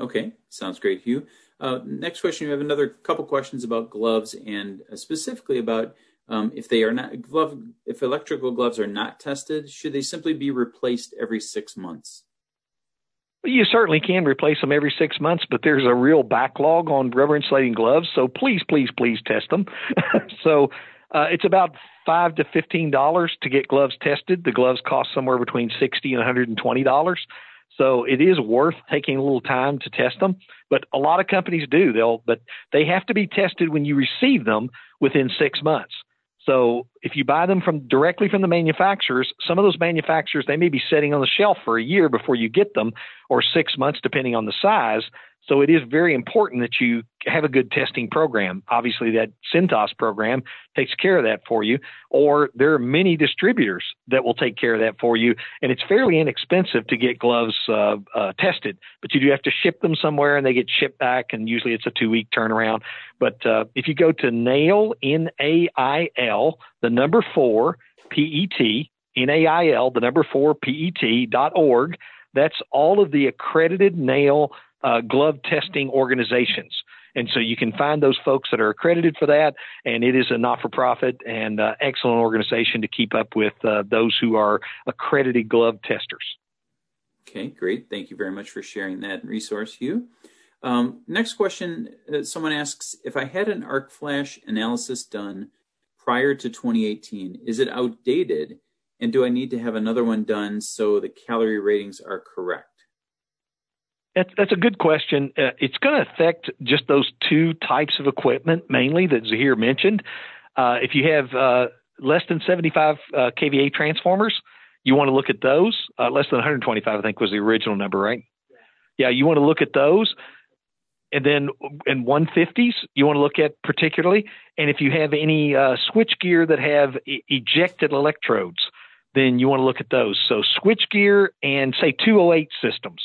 Okay, sounds great, Hugh. Uh, next question, we have another couple questions about gloves and uh, specifically about um, if they are not glove, if electrical gloves are not tested, should they simply be replaced every six months? You certainly can replace them every six months, but there's a real backlog on rubber insulating gloves. So please, please, please test them. so uh, it's about five to fifteen dollars to get gloves tested. The gloves cost somewhere between sixty and one hundred and twenty dollars. So it is worth taking a little time to test them. But a lot of companies do. They'll, but they have to be tested when you receive them within six months. So if you buy them from directly from the manufacturers, some of those manufacturers they may be sitting on the shelf for a year before you get them, or six months depending on the size. So it is very important that you have a good testing program. Obviously, that Cintas program takes care of that for you, or there are many distributors that will take care of that for you. And it's fairly inexpensive to get gloves uh, uh, tested, but you do have to ship them somewhere and they get shipped back, and usually it's a two week turnaround. But uh, if you go to NAIL, N A I L, the number four, P E T, N A I L, the number four, P E T dot org, that's all of the accredited NAIL uh, glove testing organizations. And so you can find those folks that are accredited for that. And it is a not for profit and uh, excellent organization to keep up with uh, those who are accredited glove testers. Okay, great. Thank you very much for sharing that resource, Hugh. Um, next question uh, someone asks If I had an arc flash analysis done prior to 2018, is it outdated? And do I need to have another one done so the calorie ratings are correct? That's, that's a good question. Uh, it's going to affect just those two types of equipment mainly that Zahir mentioned. Uh, if you have uh, less than 75 uh, kVA transformers, you want to look at those. Uh, less than 125, I think, was the original number, right? Yeah, you want to look at those. And then in 150s, you want to look at particularly. And if you have any uh, switch gear that have e- ejected electrodes, then you want to look at those. So switch gear and say 208 systems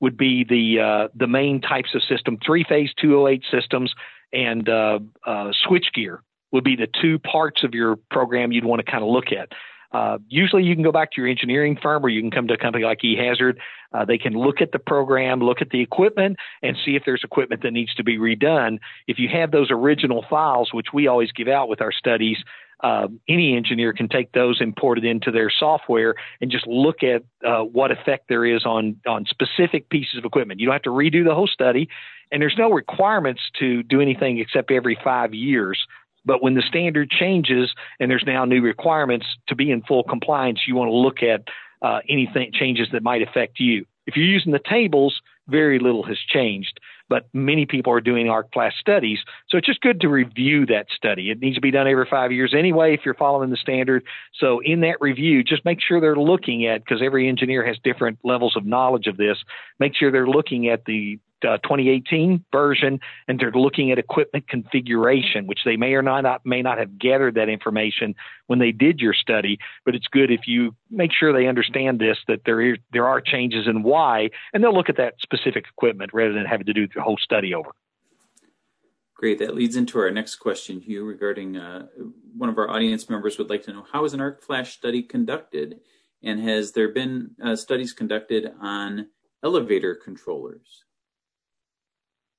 would be the uh, the main types of system. Three phase 208 systems and uh, uh, switch gear would be the two parts of your program you'd want to kind of look at. Uh, usually, you can go back to your engineering firm, or you can come to a company like eHazard. Uh, they can look at the program, look at the equipment, and see if there's equipment that needs to be redone. If you have those original files, which we always give out with our studies, uh, any engineer can take those imported into their software and just look at uh, what effect there is on on specific pieces of equipment. You don't have to redo the whole study, and there's no requirements to do anything except every five years. But when the standard changes and there's now new requirements to be in full compliance, you want to look at uh, anything changes that might affect you. If you're using the tables, very little has changed but many people are doing arc flash studies. So it's just good to review that study. It needs to be done every five years anyway if you're following the standard. So in that review, just make sure they're looking at, because every engineer has different levels of knowledge of this, make sure they're looking at the uh, 2018 version and they're looking at equipment configuration, which they may or not may not have gathered that information when they did your study. But it's good if you make sure they understand this that there is there are changes and why, and they'll look at that specific equipment rather than having to do the whole study over. Great. That leads into our next question, Hugh, regarding uh, one of our audience members would like to know how is an arc flash study conducted, and has there been uh, studies conducted on elevator controllers?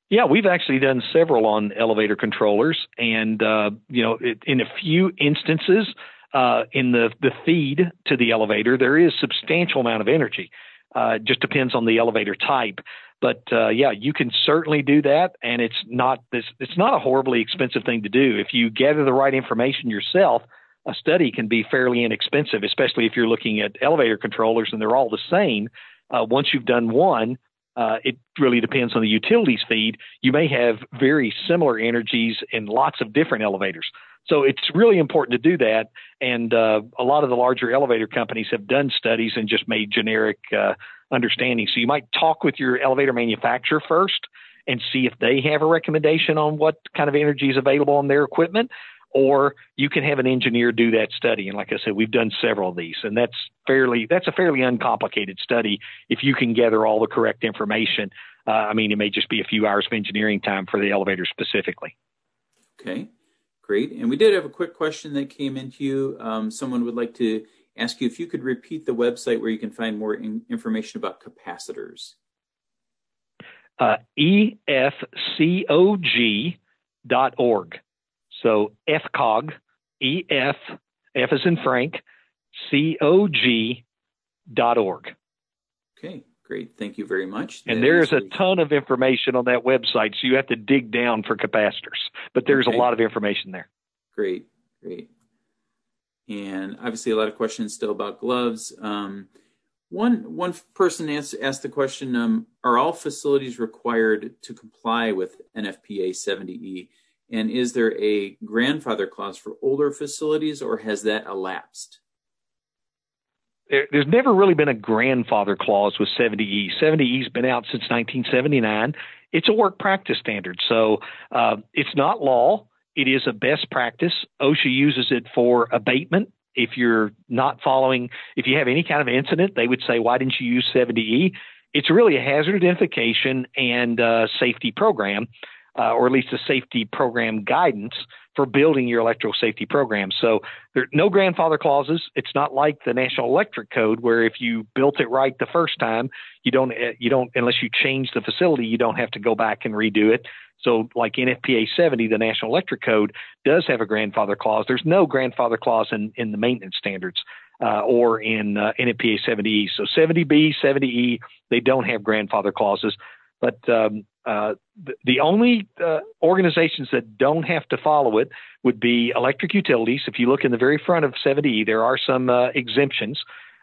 Yeah, we've actually done several on elevator controllers, and uh, you know, it, in a few instances, uh, in the the feed to the elevator, there is substantial amount of energy. Uh, it just depends on the elevator type, but uh, yeah, you can certainly do that, and it's not this. It's not a horribly expensive thing to do if you gather the right information yourself. A study can be fairly inexpensive, especially if you're looking at elevator controllers and they're all the same. Uh, once you've done one, uh, it really depends on the utilities feed. You may have very similar energies in lots of different elevators. So it's really important to do that. And uh, a lot of the larger elevator companies have done studies and just made generic uh, understanding. So you might talk with your elevator manufacturer first and see if they have a recommendation on what kind of energy is available on their equipment or you can have an engineer do that study. And like I said, we've done several of these, and that's fairly that's a fairly uncomplicated study if you can gather all the correct information. Uh, I mean, it may just be a few hours of engineering time for the elevator specifically. Okay, great. And we did have a quick question that came into you. Um, someone would like to ask you if you could repeat the website where you can find more in- information about capacitors. Uh, EFCOG.org. So EFCOG, E F, F is in Frank, C O G dot org. Okay, great. Thank you very much. And that there's a ton of information on that website, so you have to dig down for capacitors, but there's okay. a lot of information there. Great, great. And obviously, a lot of questions still about gloves. Um, one one person asked, asked the question: um, Are all facilities required to comply with NFPA 70E? And is there a grandfather clause for older facilities, or has that elapsed? there's never really been a grandfather clause with 70E. 70E's been out since 1979. It's a work practice standard, so uh, it's not law. It is a best practice. OSHA uses it for abatement. If you're not following, if you have any kind of incident, they would say, "Why didn't you use 70E?" It's really a hazard identification and uh, safety program uh, or at least a safety program guidance for building your electrical safety program. So there are no grandfather clauses. It's not like the National Electric Code where if you built it right the first time, you don't you don't unless you change the facility, you don't have to go back and redo it. So, like NFPA 70, the National Electric Code does have a grandfather clause. There's no grandfather clause in, in the maintenance standards uh, or in uh, NFPA 70E. So, 70B, 70E, they don't have grandfather clauses. But um, uh, the, only uh, organizations that don't have to follow it would be electric utilities. If you look in the very front of 70E, there are some uh, exemptions.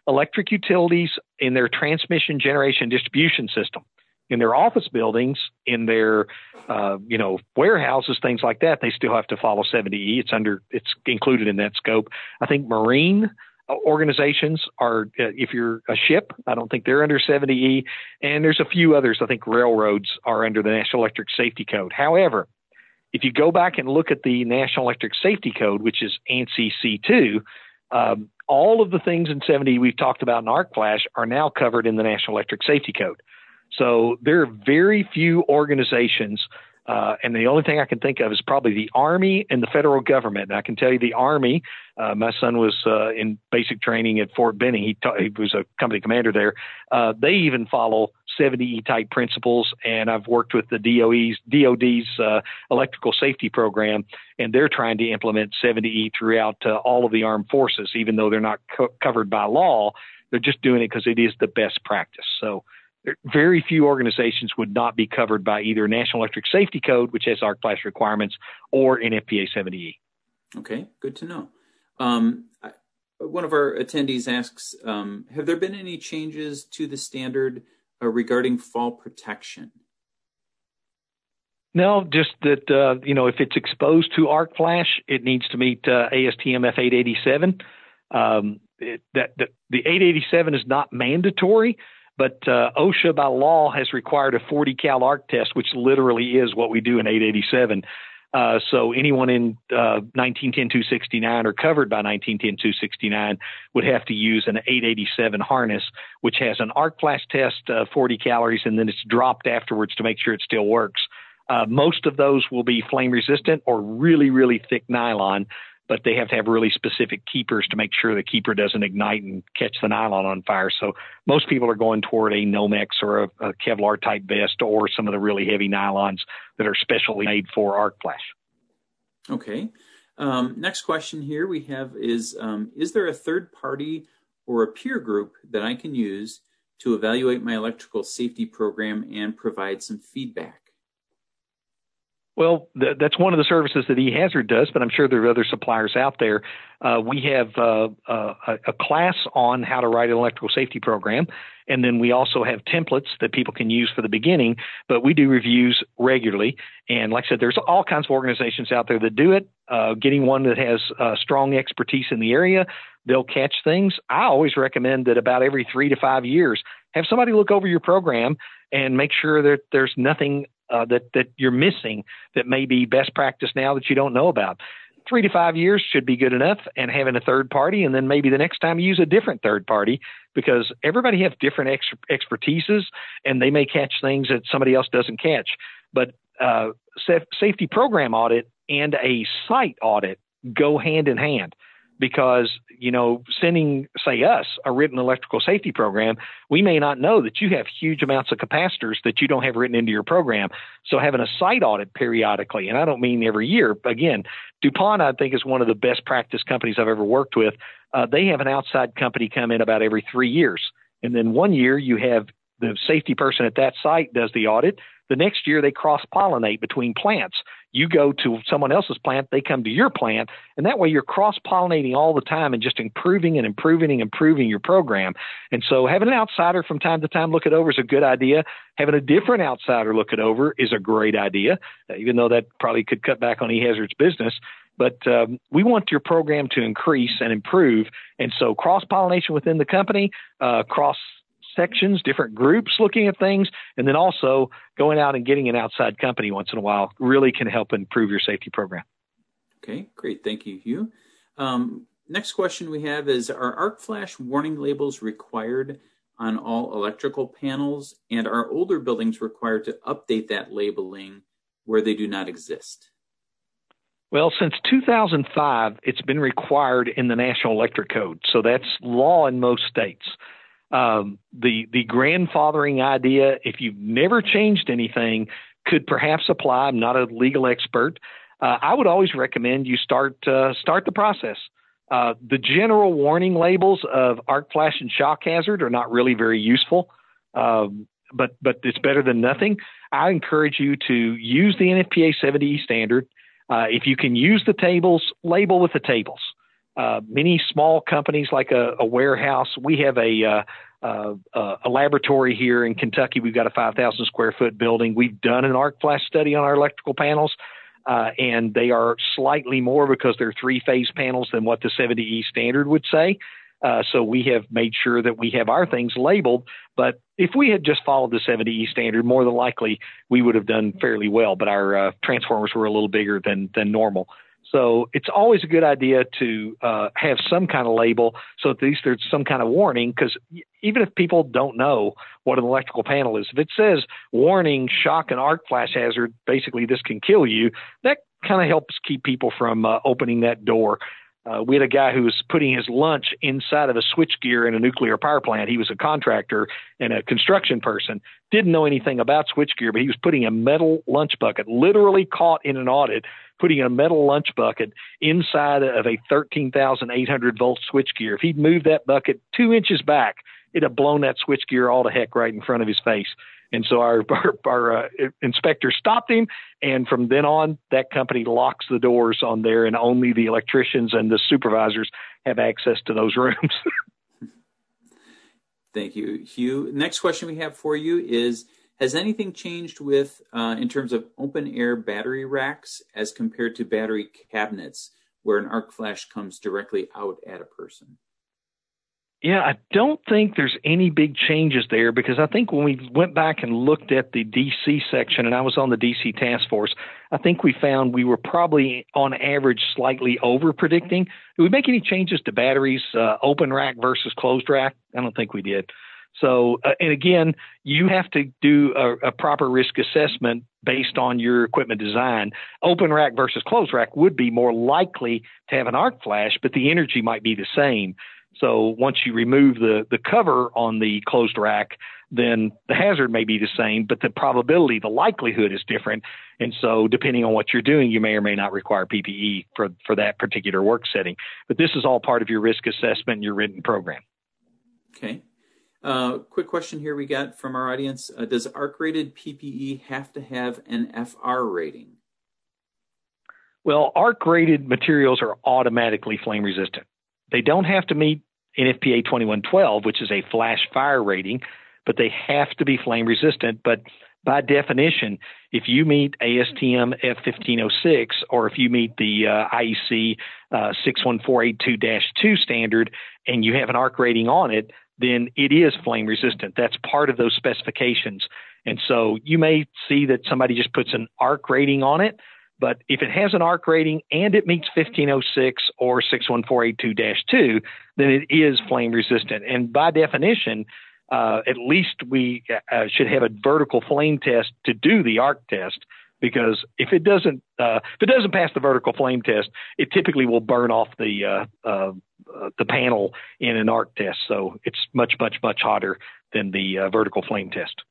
Electric utilities in their transmission, generation, distribution system in their office buildings, in their uh, you know warehouses, things like that, they still have to follow 70E. It's under it's included in that scope. I think marine organizations are uh, if you're a ship, I don't think they're under 70E, and there's a few others. I think railroads are under the National Electric Safety Code. However, if you go back and look at the National Electric Safety Code, which is ANSI C2, um, all of the things in 70 we've talked about in Arc Flash are now covered in the National Electric Safety Code. So there are very few organizations, uh, and the only thing I can think of is probably the Army and the federal government. And I can tell you the Army, uh, my son was uh, in basic training at Fort Benning. He, ta- he was a company commander there. Uh, they even follow 70E type principles, and I've worked with the DOE's DoD's uh, electrical safety program, and they're trying to implement 70E throughout uh, all of the armed forces, even though they're not co- covered by law. They're just doing it because it is the best practice. So very few organizations would not be covered by either National Electric Safety Code, which has arc flash requirements, or NFPA 70E. Okay, good to know. Um, I, one of our attendees asks um, Have there been any changes to the standard uh, regarding fall protection? No, just that, uh, you know, if it's exposed to arc flash, it needs to meet uh, ASTM F887. Um, it, that, that, the 887 is not mandatory, but uh, OSHA by law has required a 40 cal arc test, which literally is what we do in 887. Uh, so anyone in uh, 1910-269 or covered by 1910-269 would have to use an 887 harness, which has an arc flash test, uh, 40 calories, and then it's dropped afterwards to make sure it still works. Uh, most of those will be flame resistant or really, really thick nylon but they have to have really specific keepers to make sure the keeper doesn't ignite and catch the nylon on fire. So most people are going toward a Nomex or a, a Kevlar type vest or some of the really heavy nylons that are specially made for arc flash. Okay. Um, next question here we have is um, Is there a third party or a peer group that I can use to evaluate my electrical safety program and provide some feedback? Well, th- that's one of the services that eHazard does, but I'm sure there are other suppliers out there. Uh, we have uh, uh, a class on how to write an electrical safety program, and then we also have templates that people can use for the beginning. But we do reviews regularly, and like I said, there's all kinds of organizations out there that do it. Uh, getting one that has uh, strong expertise in the area, they'll catch things. I always recommend that about every three to five years, have somebody look over your program and make sure that there's nothing uh, that that you're missing that may be best practice now that you don't know about. Three to five years should be good enough, and having a third party, and then maybe the next time you use a different third party because everybody has different ex- expertises, and they may catch things that somebody else doesn't catch. But uh, safety program audit and a site audit go hand in hand because you know sending say us a written electrical safety program we may not know that you have huge amounts of capacitors that you don't have written into your program. So having a site audit periodically and i don't mean every year again dupont i think is one of the best practice companies i've ever worked with. Uh, they have an outside company come in about every three years. And then one year you have the safety person at that site does the audit the next year they cross pollinate between plants you go to someone else's plant, they come to your plant, and that way you're cross pollinating all the time and just improving and improving and improving your program. And so having an outsider from time to time look it over is a good idea. Having a different outsider look it over is a great idea, even though that probably could cut back on eHazard's business. But um, we want your program to increase and improve. And so cross pollination within the company, uh, cross sections, different groups looking at things, and then also going out and getting an outside company once in a while really can help improve your safety program. Okay, great. Thank you, Hugh. Um, next question we have is Are arc flash warning labels required on all electrical panels? And are older buildings required to update that labeling where they do not exist? Well, since 2005, it's been required in the National Electric Code. So that's law in most states um, the the grandfathering idea. If you've never changed anything, could perhaps apply. I'm not a legal expert. Uh, I would always recommend you start uh, start the process. Uh, the general warning labels of arc flash and shock hazard are not really very useful, um, but but it's better than nothing. I encourage you to use the NFPA 70E standard. Uh, if you can use the tables, label with the tables. Uh, many small companies like a, a warehouse, we have a, uh, uh, uh a laboratory here in Kentucky. We've got a 5,000 square foot building. We've done an arc flash study on our electrical panels, uh, and they are slightly more because they're three phase panels than what the 70E standard would say. Uh, so we have made sure that we have our things labeled. But if we had just followed the 70E standard, more than likely we would have done fairly well. But our transformers were a little bigger than than normal. So it's always a good idea to uh, have some kind of label so at least there's some kind of warning because even if people don't know what an electrical panel is, if it says warning, shock, and arc flash hazard, basically this can kill you, that kind of helps keep people from uh, opening that door uh, we had a guy who was putting his lunch inside of a switchgear in a nuclear power plant. He was a contractor and a construction person, didn't know anything about switchgear, but he was putting a metal lunch bucket, literally caught in an audit, putting a metal lunch bucket inside of a 13,800 volt switchgear. If he'd moved that bucket two inches back, it'd have blown that switchgear all to heck right in front of his face. And so our, our, our uh, inspector stopped him. And from then on, that company locks the doors on there, and only the electricians and the supervisors have access to those rooms. Thank you, Hugh. Next question we have for you is Has anything changed with, uh, in terms of open air battery racks as compared to battery cabinets where an arc flash comes directly out at a person? Yeah, I don't think there's any big changes there because I think when we went back and looked at the DC section, and I was on the DC task force, I think we found we were probably on average slightly over predicting. Did we make any changes to batteries, uh, open rack versus closed rack? I don't think we did. So, uh, and again, you have to do a, a, proper risk assessment based on your equipment design. Open rack versus closed rack would be more likely to have an arc flash, but the energy might be the same. So once you remove the, the cover on the closed rack, then the hazard may be the same, but the probability, the likelihood is different. And so depending on what you're doing, you may or may not require PPE for, for that particular work setting. But this is all part of your risk assessment and your written program. Okay. Uh, quick question here we got from our audience. Uh, does ARC rated PPE have to have an FR rating? Well, ARC rated materials are automatically flame resistant. They don't have to meet NFPA 2112, which is a flash fire rating, but they have to be flame resistant. But by definition, if you meet ASTM F1506 or if you meet the uh, IEC uh, 61482-2 standard and you have an arc rating on it, then it is flame resistant. That's part of those specifications. And so you may see that somebody just puts an arc rating on it, but if it has an ARC rating and it meets 1506 or 61482-2, then it is flame resistant. And by definition, uh, at least we uh, should have a vertical flame test to do the ARC test because if it doesn't uh, if it doesn't pass the vertical flame test, it typically will burn off the uh, uh, the panel in an arc test. So it's much much much hotter than the uh, vertical flame test.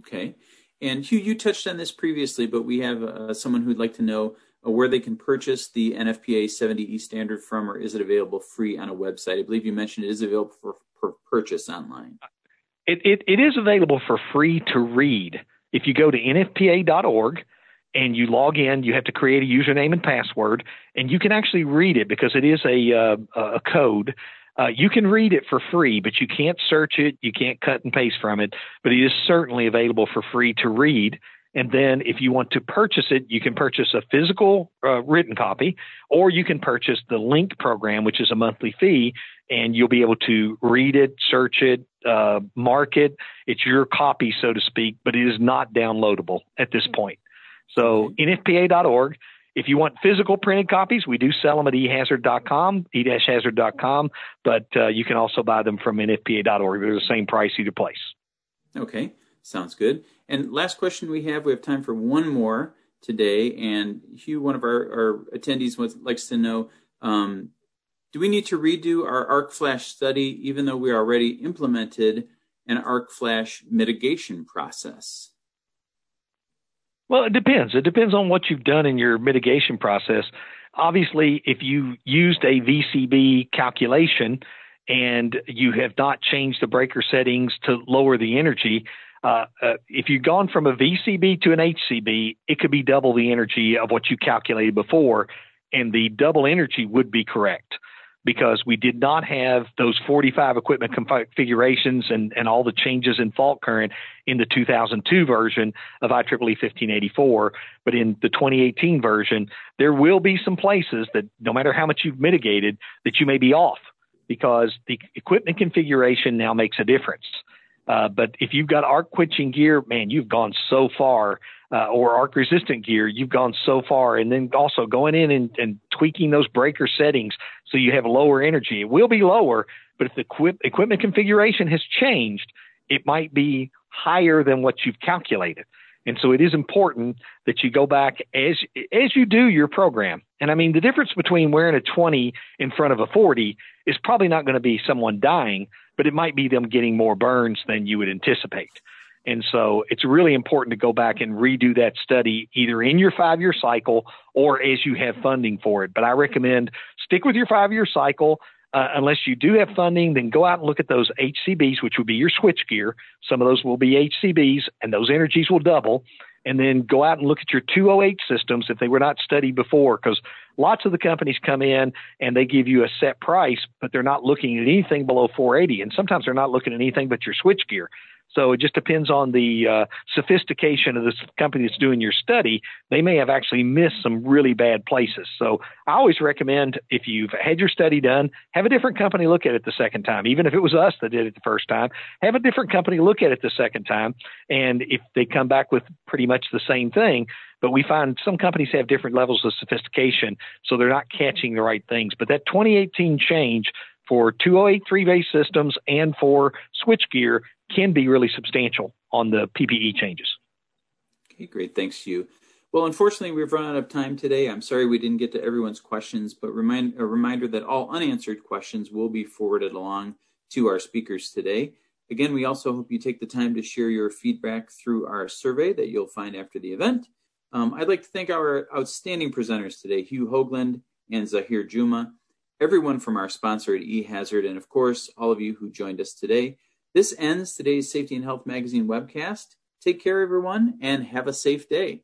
Okay. And Hugh, you touched on this previously, but we have uh, someone who'd like to know uh, where they can purchase the NFPA 70E standard from, or is it available free on a website? I believe you mentioned it is available for, for purchase online. It, it, it is available for free to read. If you go to nfpa.org and you log in, you have to create a username and password, and you can actually read it because it is a, uh, a code uh, you can read it for free, but you can't search it. You can't cut and paste from it, but it is certainly available for free to read. And then if you want to purchase it, you can purchase a physical uh, written copy, or you can purchase the link program, which is a monthly fee, and you'll be able to read it, search it, uh, mark it. It's your copy, so to speak, but it is not downloadable at this point. So nfpa.org, if you want physical printed copies, we do sell them at ehazard.com, e-hazard.com, but uh, you can also buy them from nfpa.org. They're the same price either place. Okay, sounds good. And last question we have, we have time for one more today. And Hugh, one of our, our attendees wants, likes to know, um, do we need to redo our arc flash study even though we already implemented an arc flash mitigation process? Well, it depends. It depends on what you've done in your mitigation process. Obviously, if you used a VCB calculation and you have not changed the breaker settings to lower the energy, uh, uh, if you've gone from a VCB to an HCB, it could be double the energy of what you calculated before, and the double energy would be correct because we did not have those 45 equipment configurations and, and all the changes in fault current in the 2002 version of IEEE 1584. But in the 2018 version, there will be some places that no matter how much you've mitigated, that you may be off because the equipment configuration now makes a difference. Uh, but if you've got arc quenching gear, man, you've gone so far, uh, or arc resistant gear, you've gone so far. And then also going in and, and, tweaking those breaker settings so you have lower energy. It will be lower, but if the equip, equipment configuration has changed, it might be higher than what you've calculated. And so it is important that you go back as as you do your program. And I mean the difference between wearing a 20 in front of a 40 is probably not going to be someone dying, but it might be them getting more burns than you would anticipate. And so it's really important to go back and redo that study either in your five year cycle or as you have funding for it. But I recommend stick with your five year cycle. Uh, unless you do have funding, then go out and look at those HCBs, which would be your switch gear. Some of those will be HCBs, and those energies will double. And then go out and look at your 208 systems if they were not studied before, because lots of the companies come in and they give you a set price, but they're not looking at anything below 480. And sometimes they're not looking at anything but your switch gear. So it just depends on the uh, sophistication of this company that's doing your study. They may have actually missed some really bad places. So I always recommend if you've had your study done, have a different company look at it the second time. Even if it was us that did it the first time, have a different company look at it the second time. And if they come back with pretty much the same thing, but we find some companies have different levels of sophistication, so they're not catching the right things. But that 2018 change for 208 three phase systems and for switchgear can be really substantial on the PPE changes. Okay, great. Thanks, you. Well, unfortunately, we've run out of time today. I'm sorry we didn't get to everyone's questions, but remind, a reminder that all unanswered questions will be forwarded along to our speakers today. Again, we also hope you take the time to share your feedback through our survey that you'll find after the event. Um, I'd like to thank our outstanding presenters today, Hugh Hoagland and Zahir Juma, everyone from our sponsor at eHazard, and of course, all of you who joined us today. This ends today's Safety and Health Magazine webcast. Take care, everyone, and have a safe day.